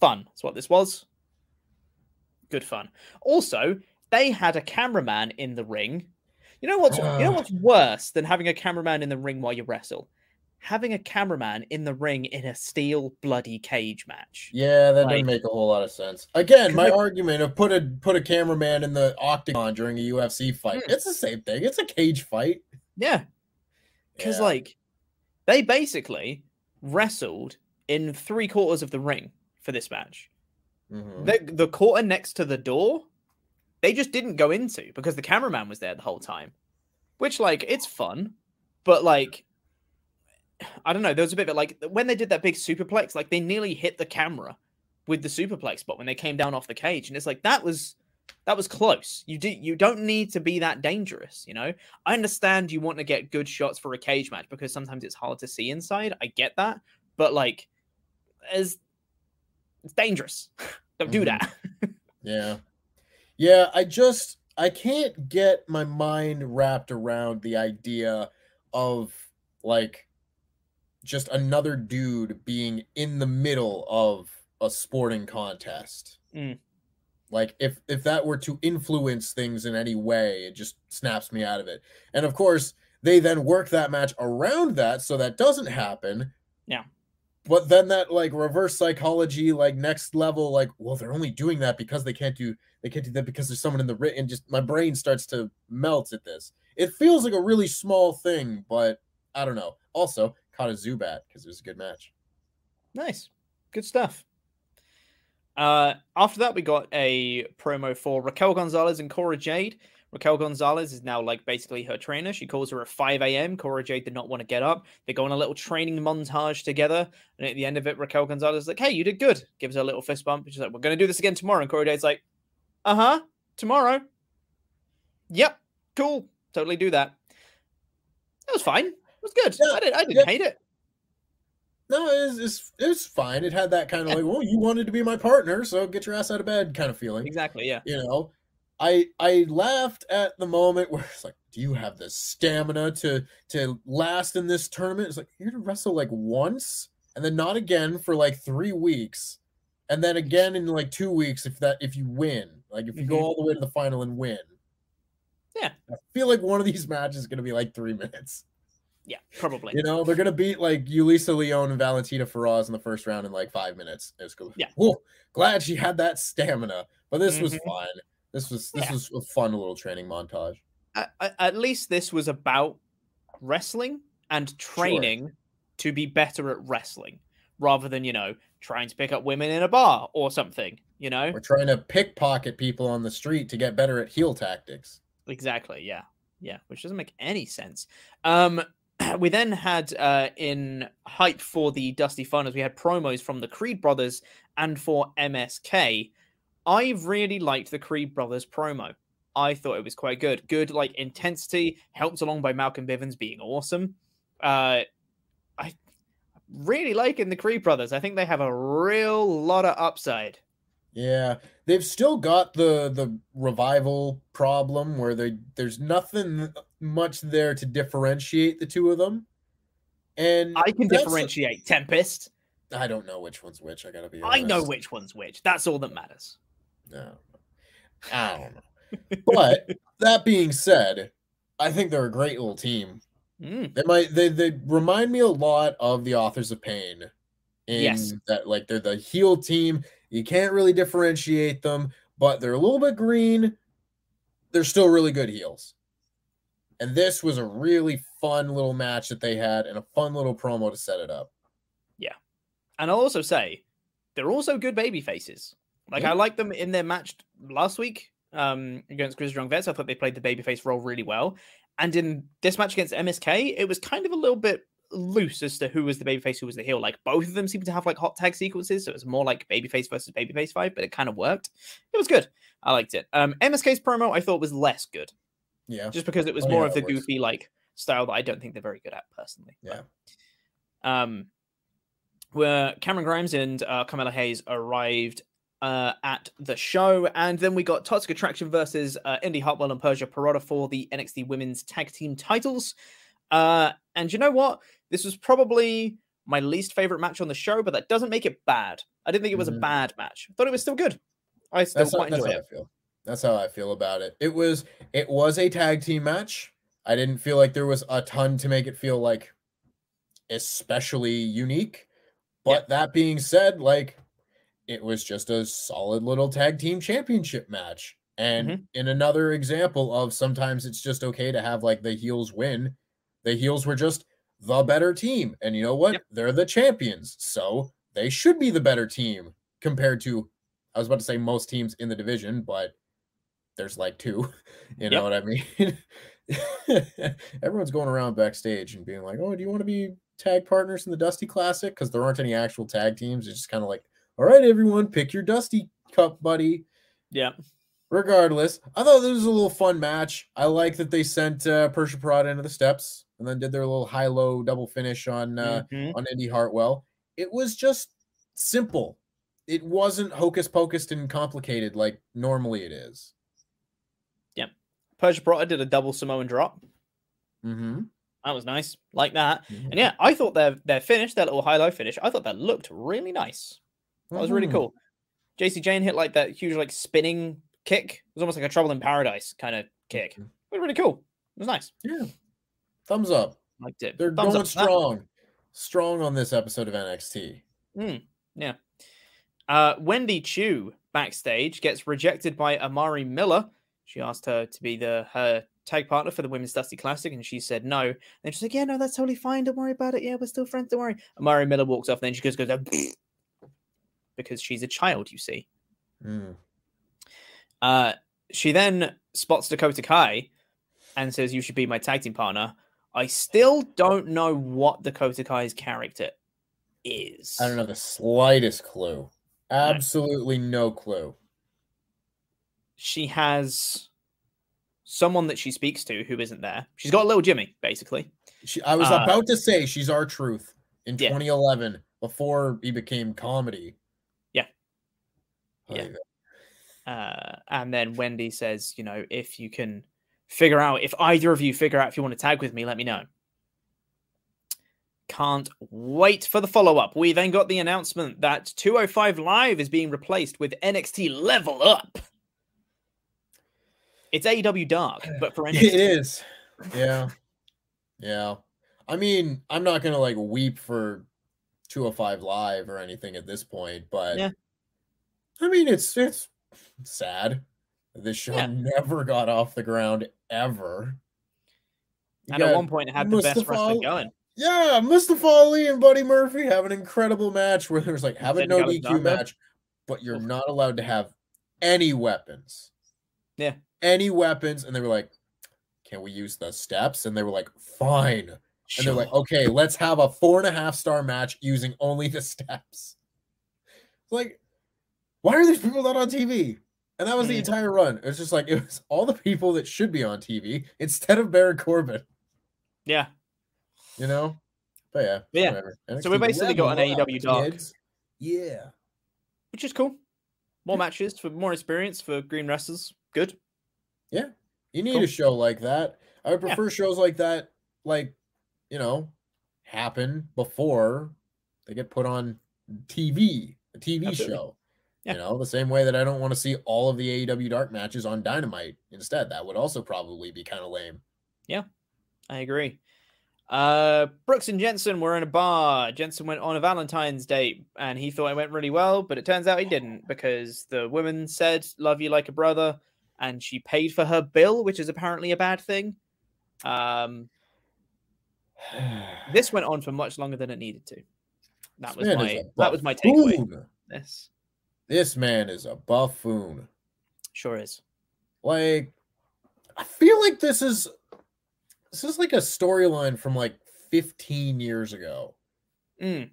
fun. That's what this was. Good fun. Also, they had a cameraman in the ring. You know what's you know Ah. what's worse than having a cameraman in the ring while you wrestle? Having a cameraman in the ring in a steel bloody cage match. Yeah, that Like- doesn't make a whole lot of sense. Again, my argument of put a put a cameraman in the octagon during a UFC fight. Hmm. It's the same thing. It's a cage fight. Yeah. Because Yeah. like they basically wrestled in three quarters of the ring for this match. Mhm. The the quarter next to the door, they just didn't go into because the cameraman was there the whole time. Which like it's fun, but like I don't know, there was a bit of it like when they did that big superplex, like they nearly hit the camera with the superplex spot when they came down off the cage. And it's like that was that was close. You do you don't need to be that dangerous, you know? I understand you want to get good shots for a cage match because sometimes it's hard to see inside. I get that. But like as it's dangerous. [LAUGHS] Don't do Mhm. that. Yeah. Yeah, I just I can't get my mind wrapped around the idea of like just another dude being in the middle of a sporting contest. Mm. Like if if that were to influence things in any way, it just snaps me out of it. And of course, they then work that match around that so that doesn't happen. Yeah. But then that like reverse psychology, like next level, like, well, they're only doing that because they can't do they can't do that because there's someone in the ring, and just my brain starts to melt at this. It feels like a really small thing, but I don't know. Also, a Zubat because it was a good match. Nice. Good stuff. Uh, after that, we got a promo for Raquel Gonzalez and Cora Jade. Raquel Gonzalez is now like basically her trainer. She calls her at 5 a.m. Cora Jade did not want to get up. They go on a little training montage together. And at the end of it, Raquel Gonzalez is like, Hey, you did good. Gives her a little fist bump. She's like, We're going to do this again tomorrow. And Cora Jade's like, Uh huh. Tomorrow. Yep. Cool. Totally do that. That was fine. It was good. Yeah, I, didn't, I didn't yeah. hate it. No, it's it's it was fine. It had that kind of like, well, you wanted to be my partner, so get your ass out of bed kind of feeling. Exactly. Yeah. You know, I I laughed at the moment where it's like, do you have the stamina to to last in this tournament? It's like you're to wrestle like once and then not again for like three weeks, and then again in like two weeks if that if you win, like if you go Mhm. all the way to the final and win. Yeah. I feel like one of these matches is gonna be like three minutes. Yeah. Probably. You know, they're gonna beat like Yulisa Leon and Valentina Feroz in the first round in like five minutes. It's cool. Yeah. Whoa, glad she had that stamina. But this was Mhm. fun. This was this Yeah. was a fun little training montage. at, at- at least this was about wrestling and training to be better at wrestling rather than you know trying to pick up women in a bar or something you know We're trying to pickpocket people on the street to get better at heel tactics. exactly yeah yeah which doesn't make any sense um [CLEARS THROAT] we then had uh in hype for the dusty funners we had promos from the creed brothers and for msk i really liked the creed brothers promo. I thought it was quite good. Good like intensity helped along by malcolm bivens being awesome. Uh i really liking the creed brothers. I think they have a real lot of upside. Yeah, they've still got the the revival problem where they there's nothing much there to differentiate the two of them. And i can differentiate tempest I don't know which one's which. I gotta be. Honest. i know which one's which that's all that matters No, I don't know. But that being said, I think they're a great little team. Mm. They might they they remind me a lot of the authors of pain. In Yes. that like they're the heel team. You can't really differentiate them, but they're a little bit green. They're still really good heels. And this was a really fun little match that they had and a fun little promo to set it up. Yeah. And I'll also say they're also good baby faces. Like Yeah. I like them in their match last week um, against Chris Strong Vets. I thought they played the babyface role really well. And in this match against MSK, it was kind of a little bit loose as to who was the babyface, who was the heel. Like both of them seemed to have like hot tag sequences, so it was more like babyface versus babyface fight, but it kind of worked. It was good. I liked it. Um, MSK's promo I thought was less good, Yeah. just because it was Oh, more yeah, of the goofy like style that I don't think they're very good at personally. Yeah. um, where Cameron Grimes and uh, Carmelo Hayes arrived uh, at the show, and then we got Toxic Attraction versus uh, Indi Hartwell and Persia Pirotta for the NXT Women's Tag Team titles. Uh, and you know what? This was probably my least favorite match on the show, but that doesn't make it bad. I didn't think it was a Mhm. bad match. I thought it was still good. I still That's quite enjoyed how it. That's how I feel about it. It was it was a tag team match. I didn't feel like there was a ton to make it feel like especially unique. But that being said, like it was just a solid little tag team championship match. And Mhm. in another example of sometimes it's just okay to have like the heels win. The heels were just the better team. And you know what? Yep. They're the champions. So they should be the better team compared to I was about to say most teams in the division, but there's like two. [LAUGHS] You know Yep. what I mean? [LAUGHS] Everyone's going around backstage and being like, "Oh, do you want to be tag partners in the Dusty Classic?" Because there aren't any actual tag teams. It's just kind of like, "All right, everyone, pick your Dusty Cup buddy." Yeah. Regardless, I thought this was a little fun match. I like that they sent uh, Persia Pirotta into the steps and then did their little high-low double finish on uh, Mhm. on Indi Hartwell. It was just simple. it wasn't hocus pocus and complicated like normally it is. Persia did a double Samoan drop. Mm-hmm. That was nice, like that. And yeah, I thought their their finish, their little high low finish, I thought that looked really nice. That was really Mhm. cool. Jacy Jayne hit like that huge like spinning kick. It was almost like a Trouble in Paradise kind of kick. It was really cool. It was nice. Yeah. Thumbs up. Liked it. They're Thumbs going up for that. strong. Strong on this episode of NXT. Mm, yeah. Uh, Wendy Choo backstage gets rejected by Amari Miller. She asked her to be the her tag partner for the Women's Dusty Classic, and she said no. And she's like, "Yeah, no, that's totally fine. Don't worry about it. Yeah, we're still friends. Don't worry." Amari Miller walks off, and then she just goes, [CLEARS THROAT] because she's a child, you see. Mm. Uh, she then spots Dakota Kai and says, "You should be my tag team partner." I still don't know what Dakota Kai's character is. I don't have the slightest clue. Absolutely no clue. She has someone that she speaks to who isn't there. She's got a little Jimmy, basically. She, I was Uh, about to say she's R-Truth in yeah. 2011 before he became comedy. Yeah. Oh, Yeah. Uh, and then Wendy says, you know, if you can figure out, if either of you figure out if you want to tag with me, let me know. Can't wait for the follow up. We then got the announcement that 205 Live is being replaced with NXT Level Up. It's AEW Dark, but for NXT. [SIGHS] It is. Yeah. Yeah. I mean, I'm not gonna like weep for 205 live or anything at this point, but Yeah. I mean it's it's sad. This show Yeah. never got off the ground ever. You And at one point, it had the best wrestling wrestler Ali- going. Yeah, Mustafa Ali and Buddy Murphy have an incredible match where there's like have a no DQ match, but you're not allowed to have any weapons. Yeah. Any weapons, and they were like, "Can we use the steps?" And they were like, "Fine." And they're like, "Okay, let's have a four and a half star match using only the steps." It's like, why are these people not on TV? And that was the Mm. entire run. It was just like [LAUGHS] it was all the people that should be on TV instead of Baron Corbin. Yeah. You know? But yeah. Yeah. whatever. So we basically got an AEW Dark. kids. Yeah. which is cool. More matches for more experience for green wrestlers. Good. Yeah. You need Cool. a show like that. I would Yeah. prefer shows like that, like, you know, happen before they get put on TV, a TV Absolutely. show. Yeah. You know, the same way that I don't want to see all of the AEW Dark matches on Dynamite instead. That would also probably be kind of lame. Yeah, I agree. Uh, Brooks and Jensen were in a bar. Jensen went on a Valentine's date and he thought it went really well, but it turns out he didn't because the woman said, Love you like a brother, and she paid for her bill, which is apparently a bad thing. Um, [SIGHS] this went on for much longer than it needed to. That was my that was my takeaway. This This man is a buffoon. sure is. Like, I feel like this is this is like a storyline from like 15 years ago. Mm,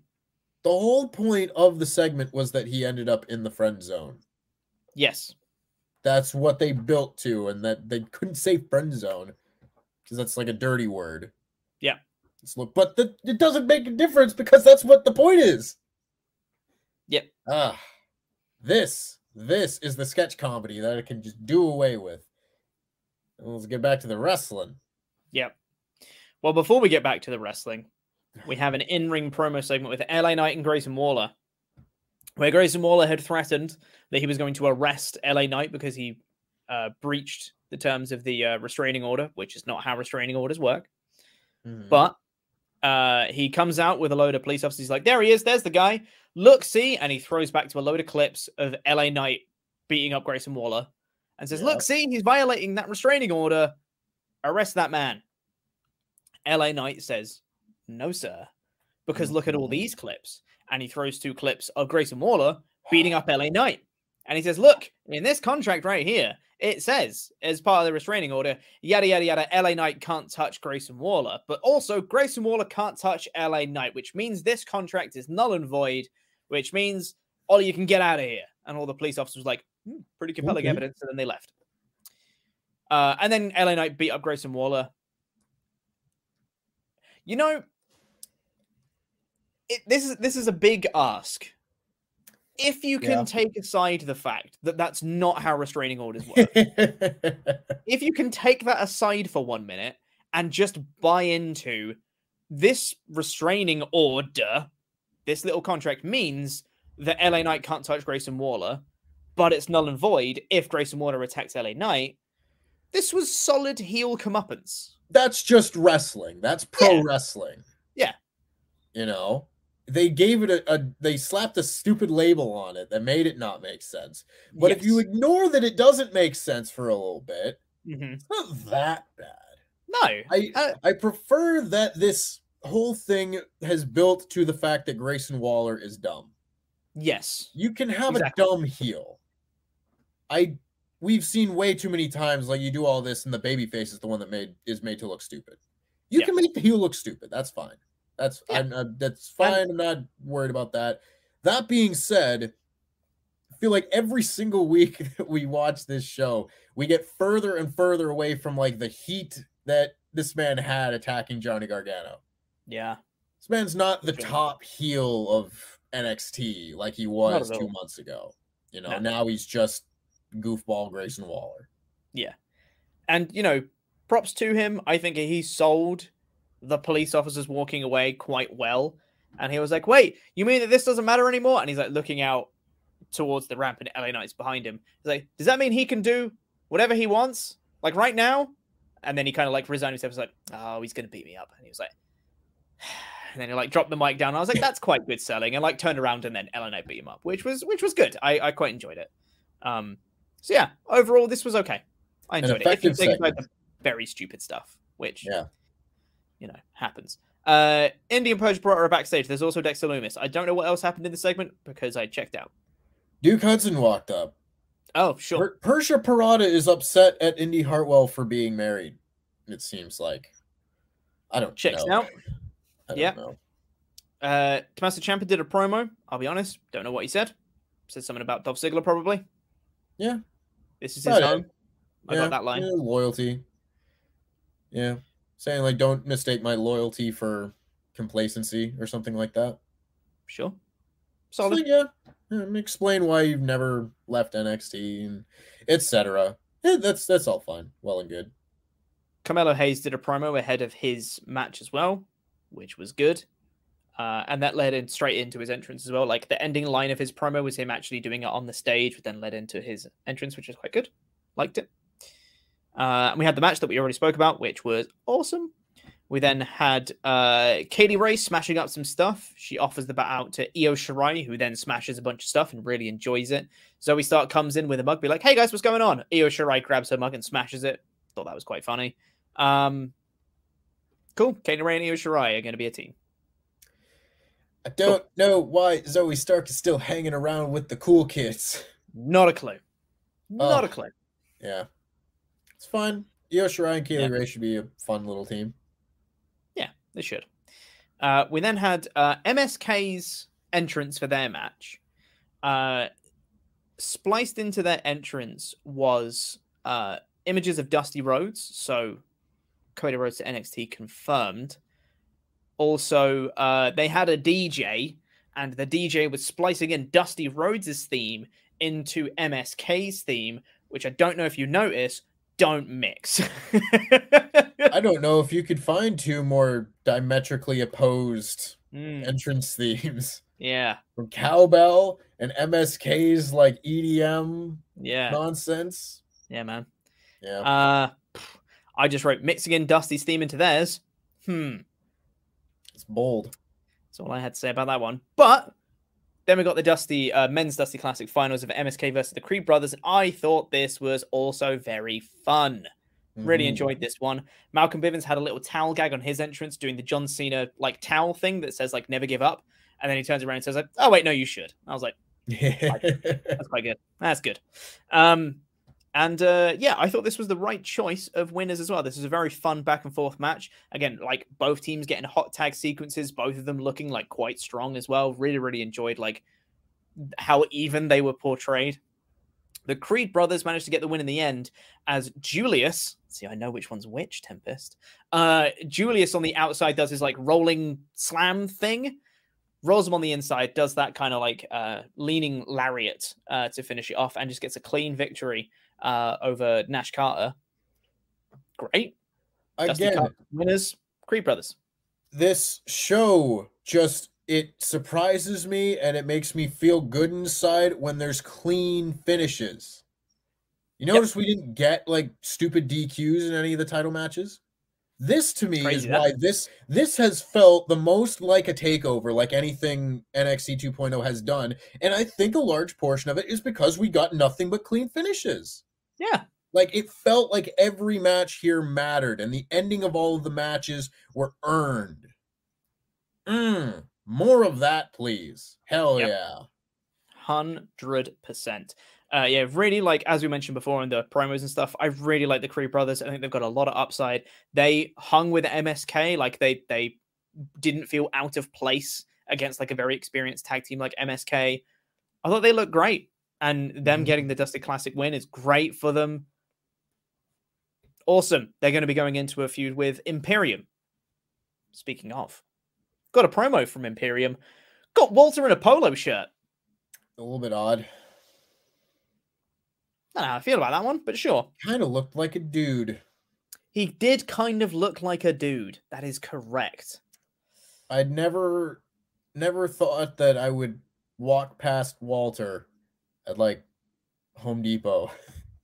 The whole point of the segment was that he ended up in the friend zone. yes. That's what they built to, and that they couldn't say friend zone because that's like a dirty word. Yeah. But the, it doesn't make a difference because that's what the point is. Yep. Ah, this this is the sketch comedy that I can just do away with. Let's get back to the wrestling. Yep. Well, before we get back to the wrestling, we have an in-ring promo segment with LA Knight and Grayson Waller, where Grayson Waller had threatened that he was going to arrest LA Knight because he uh, breached the terms of the uh, restraining order, which is not how restraining orders work. Mhm. But uh, he comes out with a load of police officers. He's like, "There he is. There's the guy. Look, see!" And he throws back to a load of clips of LA Knight beating up Grayson Waller, and says, Yeah. "Look, see, he's violating that restraining order. Arrest that man." LA Knight says, "No, sir," because look at all Mhm. these clips. And he throws two clips of Grayson Waller beating up LA Knight. And he says, Look, in this contract right here, it says, as part of the restraining order, yada, yada, yada, LA Knight can't touch Grayson Waller. But also, Grayson Waller can't touch LA Knight, which means this contract is null and void, which means, Ollie, you can get out of here. And all the police officers were like, "Hmm, pretty compelling Okay. evidence. And then they left. Uh, and then LA Knight beat up Grayson Waller. You know, it, this is this is a big ask if you can Yeah. take aside the fact that that's not how restraining orders work, [LAUGHS] if you can take that aside for one minute and just buy into this restraining order, this little contract means that LA Knight can't touch Grayson Waller, but it's null and void if Grayson Waller attacks LA Knight. This was solid heel comeuppance. That's just wrestling. That's pro Yeah. wrestling. Yeah. You know, they gave it a, a they slapped a stupid label on it that made it not make sense. But if you ignore that it doesn't make sense for a little bit, Mhm. it's not that bad. No, I uh, I prefer that this whole thing has built to the fact that Grayson Waller is dumb. yes, You can have Exactly. a dumb heel. I we've seen way too many times like you do all this and the baby face is the one that made is made to look stupid. You Yeah. can make the heel look stupid. That's fine. That's Yeah. I'm, uh, that's fine. I'm not worried about that. That being said, I feel like every single week [LAUGHS] that we watch this show, we get further and further away from like the heat that this man had attacking Johnny Gargano. yeah, This man's not the top heel of NXT like he was two months ago. You know, No. now he's just goofball Grayson Waller. yeah, and you know, props to him. I think he sold the police officers walking away quite well, and he was like, "Wait, you mean that this doesn't matter anymore?" And he's like looking out towards the ramp, and LA Knight's behind him. He's like, "Does that mean he can do whatever he wants, like right now?" And then he kind of like resigned himself. Was like, "Oh, he's gonna beat me up," and he was like. [SIGHS] And then he like dropped the mic down. I was like, "That's quite good selling," and like turned around and then LA Knight beat him up, which was which was good. I I quite enjoyed it. Um, so yeah, overall this was okay. I enjoyed it. If you about the very stupid stuff, which Yeah. You know happens. Uh, Indian Purge brought her backstage. There's also Dexter Lumis. I don't know what else happened in the segment because I checked out. Duke Hudson walked up. Oh, sure. Per- Persia Pirotta is upset at Indi Hartwell for being married. It seems like. I don't Checks know. out. I don't Yeah. know. Uh, Tommaso Ciampa did a promo. I'll be honest, don't know what he said. Said something about Dolph Ziggler, probably. Yeah. This is his home. I got that line. yeah, loyalty. Yeah. Saying like don't mistake my loyalty for complacency or something like that. Sure. So, yeah. Explain why you've never left NXT and etc. Yeah, that's that's all fine. Well and good. Carmelo Hayes did a promo ahead of his match as well, which was good. Uh, and that led in straight into his entrance as well. Like the ending line of his promo was him actually doing it on the stage, which then led into his entrance, which was quite good. Liked it. Uh, and we had the match that we already spoke about, which was awesome. We then had uh, Kay Lee Ray smashing up some stuff. She offers the bat out to Io Shirai, who then smashes a bunch of stuff and really enjoys it. Zoey Stark comes in with a mug, be like, "Hey guys, what's going on?" Io Shirai grabs her mug and smashes it. Thought that was quite funny. Um, cool. Kay Lee Ray and Io Shirai are going to be a team. I don't know why Zoey Stark is still hanging around with the cool kids. Not a clue. Not a Oh. clue. Yeah. It's fun. Io Shirai and Kay Lee Yeah. Ray should be a fun little team. Yeah, they should. Uh, we then had uh, MSK's entrance for their match. Uh, spliced into their entrance was uh, images of Dusty Rhodes. So Cody Rhodes to NXT confirmed. Also, uh, they had a DJ, and the DJ was splicing in Dusty Rhodes' theme into MSK's theme, which I don't know if you notice, don't mix. [LAUGHS] [LAUGHS] I don't know if you could find two more diametrically opposed Mm, entrance themes yeah, from Cowbell and MSK's like EDM yeah, nonsense. yeah, man. Yeah. Uh, I just wrote mixing in Dusty's theme into theirs. Hmm. it's bold. That's all I had to say about that one. But then we got the Dusty uh, men's Dusty Classic finals of MSK versus the Creed Brothers. and I thought this was also very fun. Really Mhm. enjoyed this one. Malcolm Bivens had a little towel gag on his entrance, doing the John Cena like towel thing that says like "never give up," and then he turns around and says like, "Oh wait, no, you should." I was like, [LAUGHS] "That's quite good. That's good." Um, and uh, yeah, I thought this was the right choice of winners as well. This is a very fun back and forth match. Again, like both teams getting hot tag sequences, both of them looking like quite strong as well. Really, really enjoyed like how even they were portrayed. The Creed brothers managed to get the win in the end as Julius. See, I know which one's which, Tempest. Uh, Julius on the outside does his like rolling slam thing. rolls him on the inside, does that kind of like uh, leaning lariat uh, to finish it off, and just gets a clean victory uh, over Nash Carter. Great. Again, winners, Creed Brothers. this show just it surprises me and it makes me feel good inside when there's clean finishes. You Yep. notice we didn't get like stupid DQs in any of the title matches. This to me Crazy, is why this this has felt the most like a takeover, like anything NXT 2.0 has done, and I think a large portion of it is because we got nothing but clean finishes. Yeah. Like it felt like every match here mattered, and the ending of all of the matches were earned. Mm, more of that, please. Hell Yep. yeah. Hundred percent. Uh, yeah, really like as we mentioned before in the promos and stuff. I really like the Creed brothers. I think they've got a lot of upside. They hung with MSK, like they they didn't feel out of place against like a very experienced tag team like MSK. I thought they looked great, and them Mhm. getting the Dusty Classic win is great for them. Awesome. They're going to be going into a feud with Imperium. Speaking of, got a promo from Imperium. Got Walter in a polo shirt. A little bit odd. I don't know how I feel about that one, but sure. Kind of looked like a dude. He did kind of look like a dude. That is correct. I'd never never thought that I would walk past Walter at like Home Depot.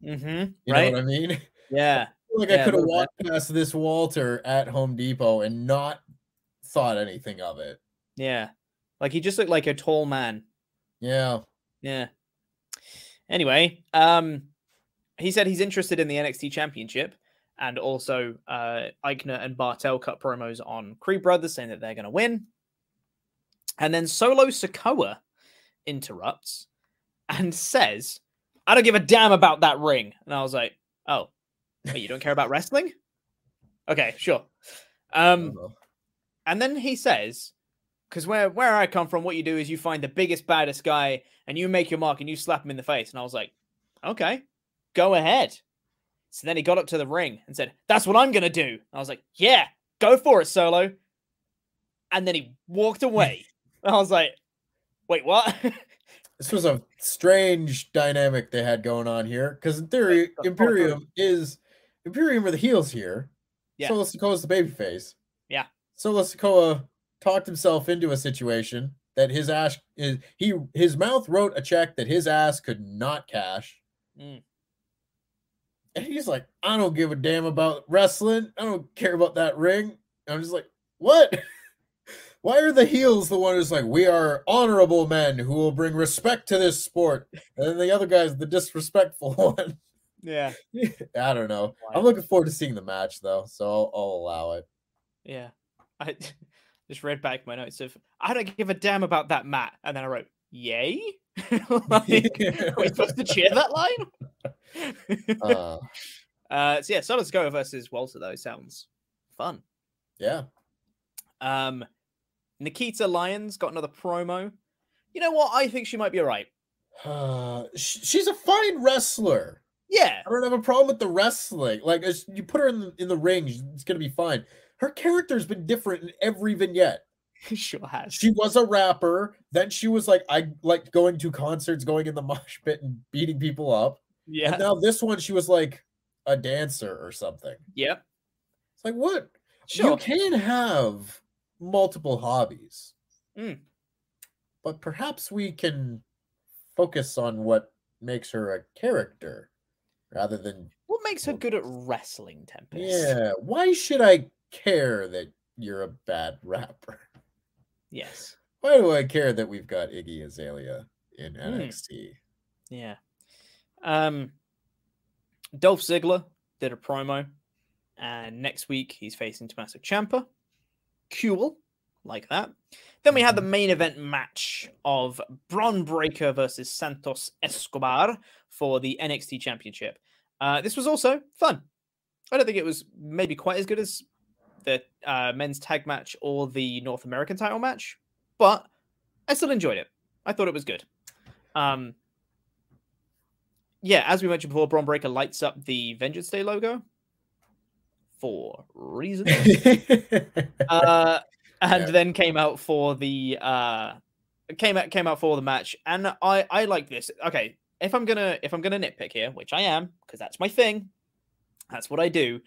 Mm-hmm. [LAUGHS] You right? know what I mean? Yeah. like Yeah, I could have walked past this Walter at Home Depot and not thought anything of it. Yeah. Like he just looked like a tall man. Yeah. Yeah. Anyway, um, he said he's interested in the NXT Championship, and also uh, Aichner and Barthel cut promos on Creed Brothers saying that they're going to win. And then Solo Sikoa interrupts and says, "I don't give a damn about that ring." And I was like, "Oh, wait, you don't care about wrestling? Okay, sure." Um, and then he says, because where where I come from, what you do is you find the biggest, baddest guy and you make your mark and you slap him in the face. And I was like, okay, go ahead. So then he got up to the ring and said, That's what I'm gonna do. And I was like, Yeah, go for it, Solo. And then he walked away. [LAUGHS] and I was like, Wait, what? [LAUGHS] This was a strange dynamic they had going on here because in theory, the Imperium is Imperium are the heels here. Yeah. Solo Sikoa is the babyface. Yeah. Solo Sikoa talked himself into a situation that his ass is he his mouth wrote a check that his ass could not cash. Mm. And he's like, I don't give a damn about wrestling. I don't care about that ring. I'm just like, what? [LAUGHS] Why are the heels the one who's like, we are honorable men who will bring respect to this sport? And then the other guy's the disrespectful [LAUGHS] one. yeah. I don't know. I'm looking forward to seeing the match though, so I'll, I'll allow it. Yeah. I [LAUGHS] just read back my notes of I don't give a damn about that Matt. And then I wrote, Yay? [LAUGHS] like, are we supposed to cheer that line? Uh, Uh, so yeah, Solo Sikoa versus Walter though sounds fun. yeah. Um, Nikita Lyons got another promo. You know what? I think she might be alright. Uh, [SIGHS] she's a fine wrestler. Yeah, I don't have a problem with the wrestling. Like, as you put her in the, in the ring, it's gonna be fine. Her character's been different in every vignette. [LAUGHS] sure has. She was a rapper, then she was like, I like going to concerts, going in the [LAUGHS] mosh pit, and beating people up. yeah, And now this one, she was like a dancer or something. yep, It's like, what? sure. You can have multiple hobbies, Mm. but perhaps we can focus on what makes her a character rather than What makes her good at wrestling, Tempest? yeah. Why should I care that you're a bad [LAUGHS] rapper? Yes. Why do I care that we've got Iggy Azalea in. NXT? Yeah. Um, Dolph Ziggler did a promo, and next week he's facing Tommaso Ciampa. Cool, like that. Then we had the main event match of Bron Breakker versus Santos Escobar for the NXT Championship. Uh, this was also fun. I don't think it was maybe quite as good as the uh, men's tag match or the North American title match, but I still enjoyed it. I thought it was good. Um, yeah, as we mentioned before, Bron Breakker lights up the Vengeance Day logo for reasons. [LAUGHS] uh, and Yeah. then came out for the uh came out came out for the match and i i like this okay if i'm gonna if i'm gonna nitpick here which i am because that's my thing that's what i do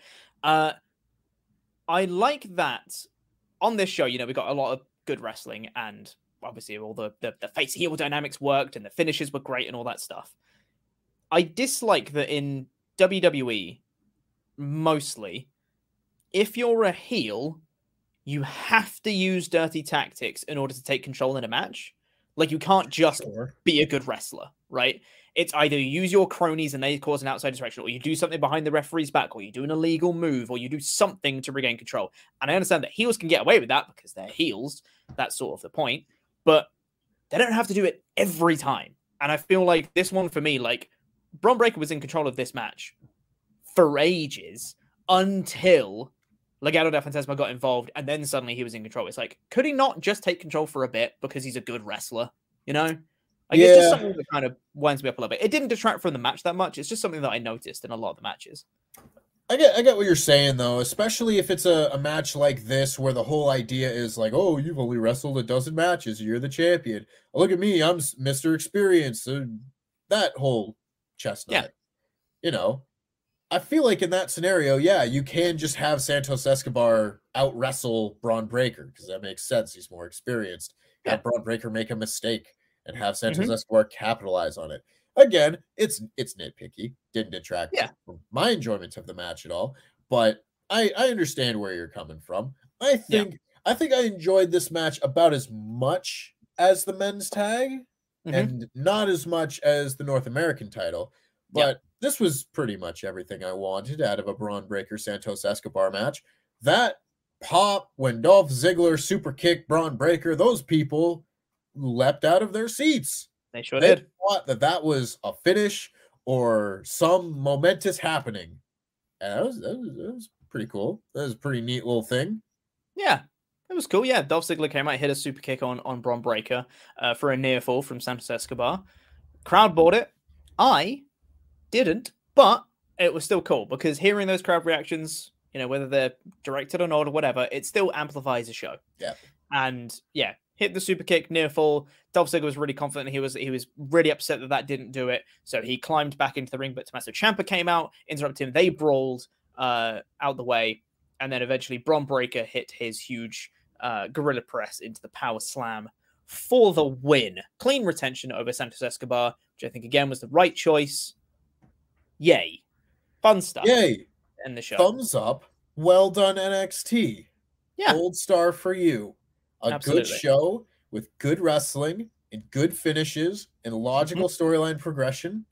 uh i like that on this show you know we got a lot of good wrestling and obviously all the the, the face heel dynamics worked and the finishes were great and all that stuff i dislike that in wwe mostly if you're a heel you have to use dirty tactics in order to take control in a match. Like you can't just Sure. be a good wrestler, right? It's either you use your cronies and they cause an outside distraction, or you do something behind the referee's back, or you do an illegal move, or you do something to regain control. And I understand that heels can get away with that because they're heels. That's sort of the point. But they don't have to do it every time. And I feel like this one for me, like Bron Breakker was in control of this match for ages until Legado del Fantasma got involved, and then suddenly he was in control. It's like, could he not just take control for a bit because he's a good wrestler? You know, like it's just something that kind of winds me up a little bit. It didn't detract from the match that much. It's just something that I noticed in a lot of the matches. I get I get what you're saying though, especially if it's a, a match like this where the whole idea is like, oh, you've only wrestled a dozen matches, you're the champion. Look at me, I'm Mr. Experience. uh, that whole chestnut. yeah. You know, I feel like in that scenario, yeah, you can just have Santos Escobar out wrestle Bron Breakker because that makes sense. He's more experienced. Have Bron Breakker make a mistake and have Santos Mhm. Escobar capitalize on it. Again, it's it's nitpicky. Didn't detract Yeah. from my enjoyment of the match at all. But I I understand where you're coming from. I think I think I enjoyed this match about as much as the men's tag Mhm. and not as much as the North American title. Yeah. But this was pretty much everything I wanted out of a Bron Breakker Santos Escobar match. That pop when Dolph Ziggler super kicked Bron Breakker, those people leapt out of their seats. They sure They did. thought that that was a finish or some momentous happening. And that was, that was, that was pretty cool. That was a pretty neat little thing. Yeah, it was cool. Yeah, Dolph Ziggler came out, hit a super kick on on Bron Breakker uh, for a near fall from Santos Escobar. Crowd bought it. I didn't, but it was still cool because hearing those crowd reactions, you know, whether they're directed or not or whatever, it still amplifies the show. Yeah. And yeah, hit the super kick near fall. Dolph Ziggler was really confident. He was he was really upset that that didn't do it. So he climbed back into the ring, but Tommaso Ciampa came out, interrupted him. They brawled uh, out the way, and then eventually Bron Breakker hit his huge uh, gorilla press into the power slam for the win. Clean retention over Santos Escobar, which I think again was the right choice. Yay, fun stuff. Yay. And the show. Thumbs up. Well done, NXT. Yeah. Gold star for you. A Absolutely. good show with good wrestling and good finishes and logical Mm-hmm. storyline progression.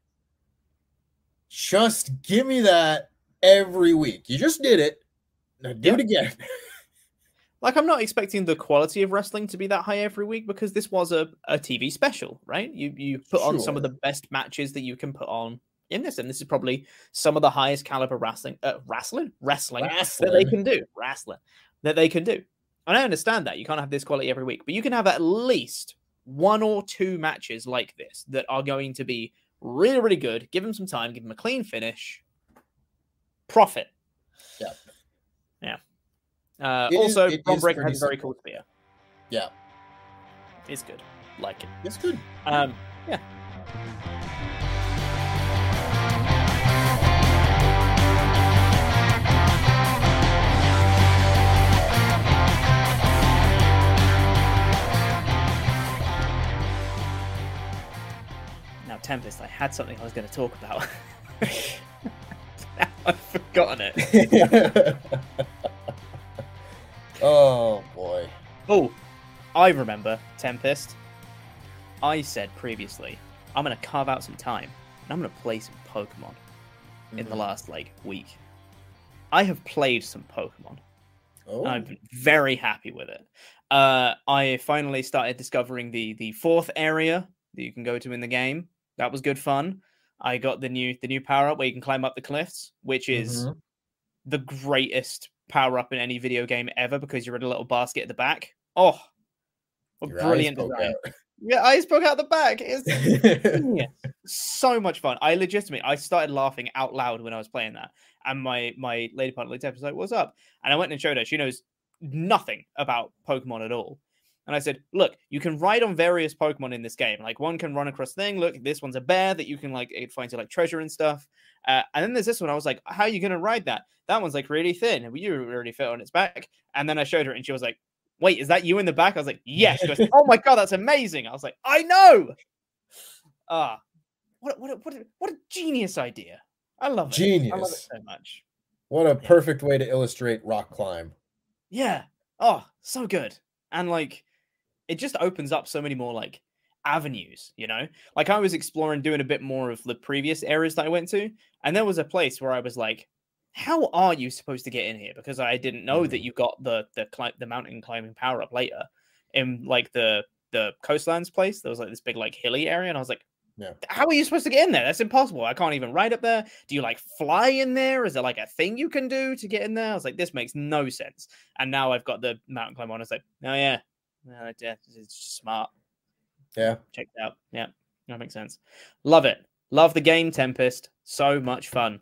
Just give me that every week. You just did it. Now do Yeah. it again. [LAUGHS] Like I'm not expecting the quality of wrestling to be that high every week because this was a, a TV special, right? You you put on some of the best matches that you can put on in this, and this is probably some of the highest caliber wrestling, uh, wrestling, wrestling, that they can do, wrestling that they can do. And I understand that you can't have this quality every week, but you can have at least one or two matches like this that are going to be really, really good. Give them some time, give them a clean finish, profit. Yeah. Yeah. Uh, It also, Bron Breakker has a very cool spear. Yeah. It's good. Like it. It's good. Um, yeah. Tempest, I had something I was going to talk about. [LAUGHS] [LAUGHS] I've forgotten it. [LAUGHS] oh boy. Oh, I remember, Tempest. I said previously, I'm going to carve out some time and I'm going to play some Pokemon in the Mhm. last like week. I have played some Pokemon. Oh. I've been very happy with it. Uh, I finally started discovering the the fourth area that you can go to in the game. That was good fun. I got the new the new power up where you can climb up the cliffs, which is Mhm. the greatest power up in any video game ever because you're in a little basket at the back. Oh, brilliant design! Yeah, eyes poke out the back. It's [LAUGHS] so much fun. I legitimately I started laughing out loud when I was playing that, and my my lady partner looked up and was like, "What's up?" And I went and showed her. She knows nothing about Pokemon at all. And I said, look, you can ride on various Pokemon in this game. Like one can run across thing. Look, this one's a bear that you can like it finds you like treasure and stuff. Uh, and then there's this one. I was like, how are you gonna ride that? That one's like really thin. You already fit on its back. And then I showed her, and she was like, wait, is that you in the back? I was like, yes. She goes, [LAUGHS] oh my god, that's amazing. I was like, I know. Ah, what what a, what a, what a genius idea. I love it. Genius. I love it so much. What a perfect way to illustrate rock climb. Yeah. Oh, so good. And like it just opens up so many more like avenues, you know? Like I was exploring doing a bit more of the previous areas that I went to, and there was a place where I was like, how are you supposed to get in here? Because I didn't know that Mhm. you got the the cli- the mountain climbing power up later in like the the coastlands place. There was like this big like hilly area, and I was like, Yeah. how are you supposed to get in there? That's impossible. I can't even ride up there. Do you like fly in there? Is there like a thing you can do to get in there? I was like, this makes no sense. And now I've got the mountain climb on. It's like, oh yeah, yeah, it's just smart. Yeah. Check it out. Yeah, that makes sense. Love it. Love the game Tempest. So much fun.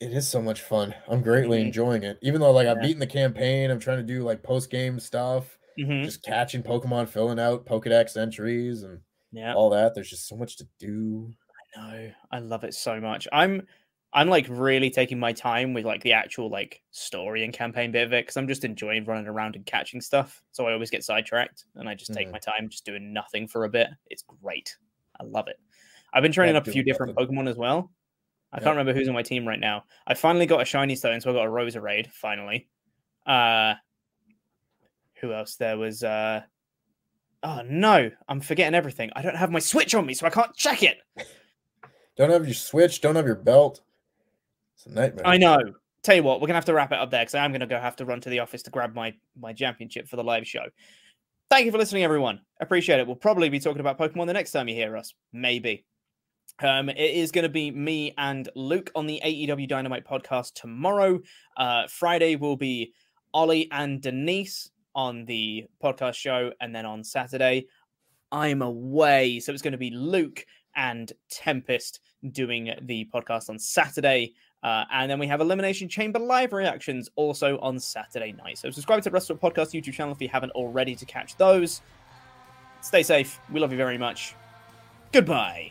It is so much fun. I'm greatly Mhm. enjoying it. Even though like I've Yeah. beaten the campaign, I'm trying to do like post game stuff, Mhm. just catching Pokemon, filling out Pokedex entries and Yeah. all that. There's just so much to do. I know. I love it so much. I'm I'm like really taking my time with like the actual like story and campaign bit of it because I'm just enjoying running around and catching stuff. So I always get sidetracked and I just take Mhm. my time just doing nothing for a bit. It's great. I love it. I've been training up a few different nothing. Pokemon as well. I Yep. can't remember who's on my team right now. I finally got a shiny stone, so I got a Roserade finally. Uh who else? There was uh Oh no, I'm forgetting everything. I don't have my Switch on me, so I can't check it. [LAUGHS] Don't have your Switch, don't have your belt. It's a nightmare. I know. Tell you what, we're gonna have to wrap it up there because I'm gonna go have to run to the office to grab my my championship for the live show. Thank you for listening, everyone. Appreciate it. We'll probably be talking about Pokemon the next time you hear us. Maybe. Um, it is going to be me and Luke on the AEW Dynamite podcast tomorrow. Uh, Friday will be Ollie and Denise on the podcast show, and then on Saturday, I'm away. So it's going to be Luke and Tempest doing the podcast on Saturday. Uh, and then we have Elimination Chamber live reactions also on Saturday night. So subscribe to the Wrestle Podcast YouTube channel if you haven't already to catch those. Stay safe. We love you very much. Goodbye.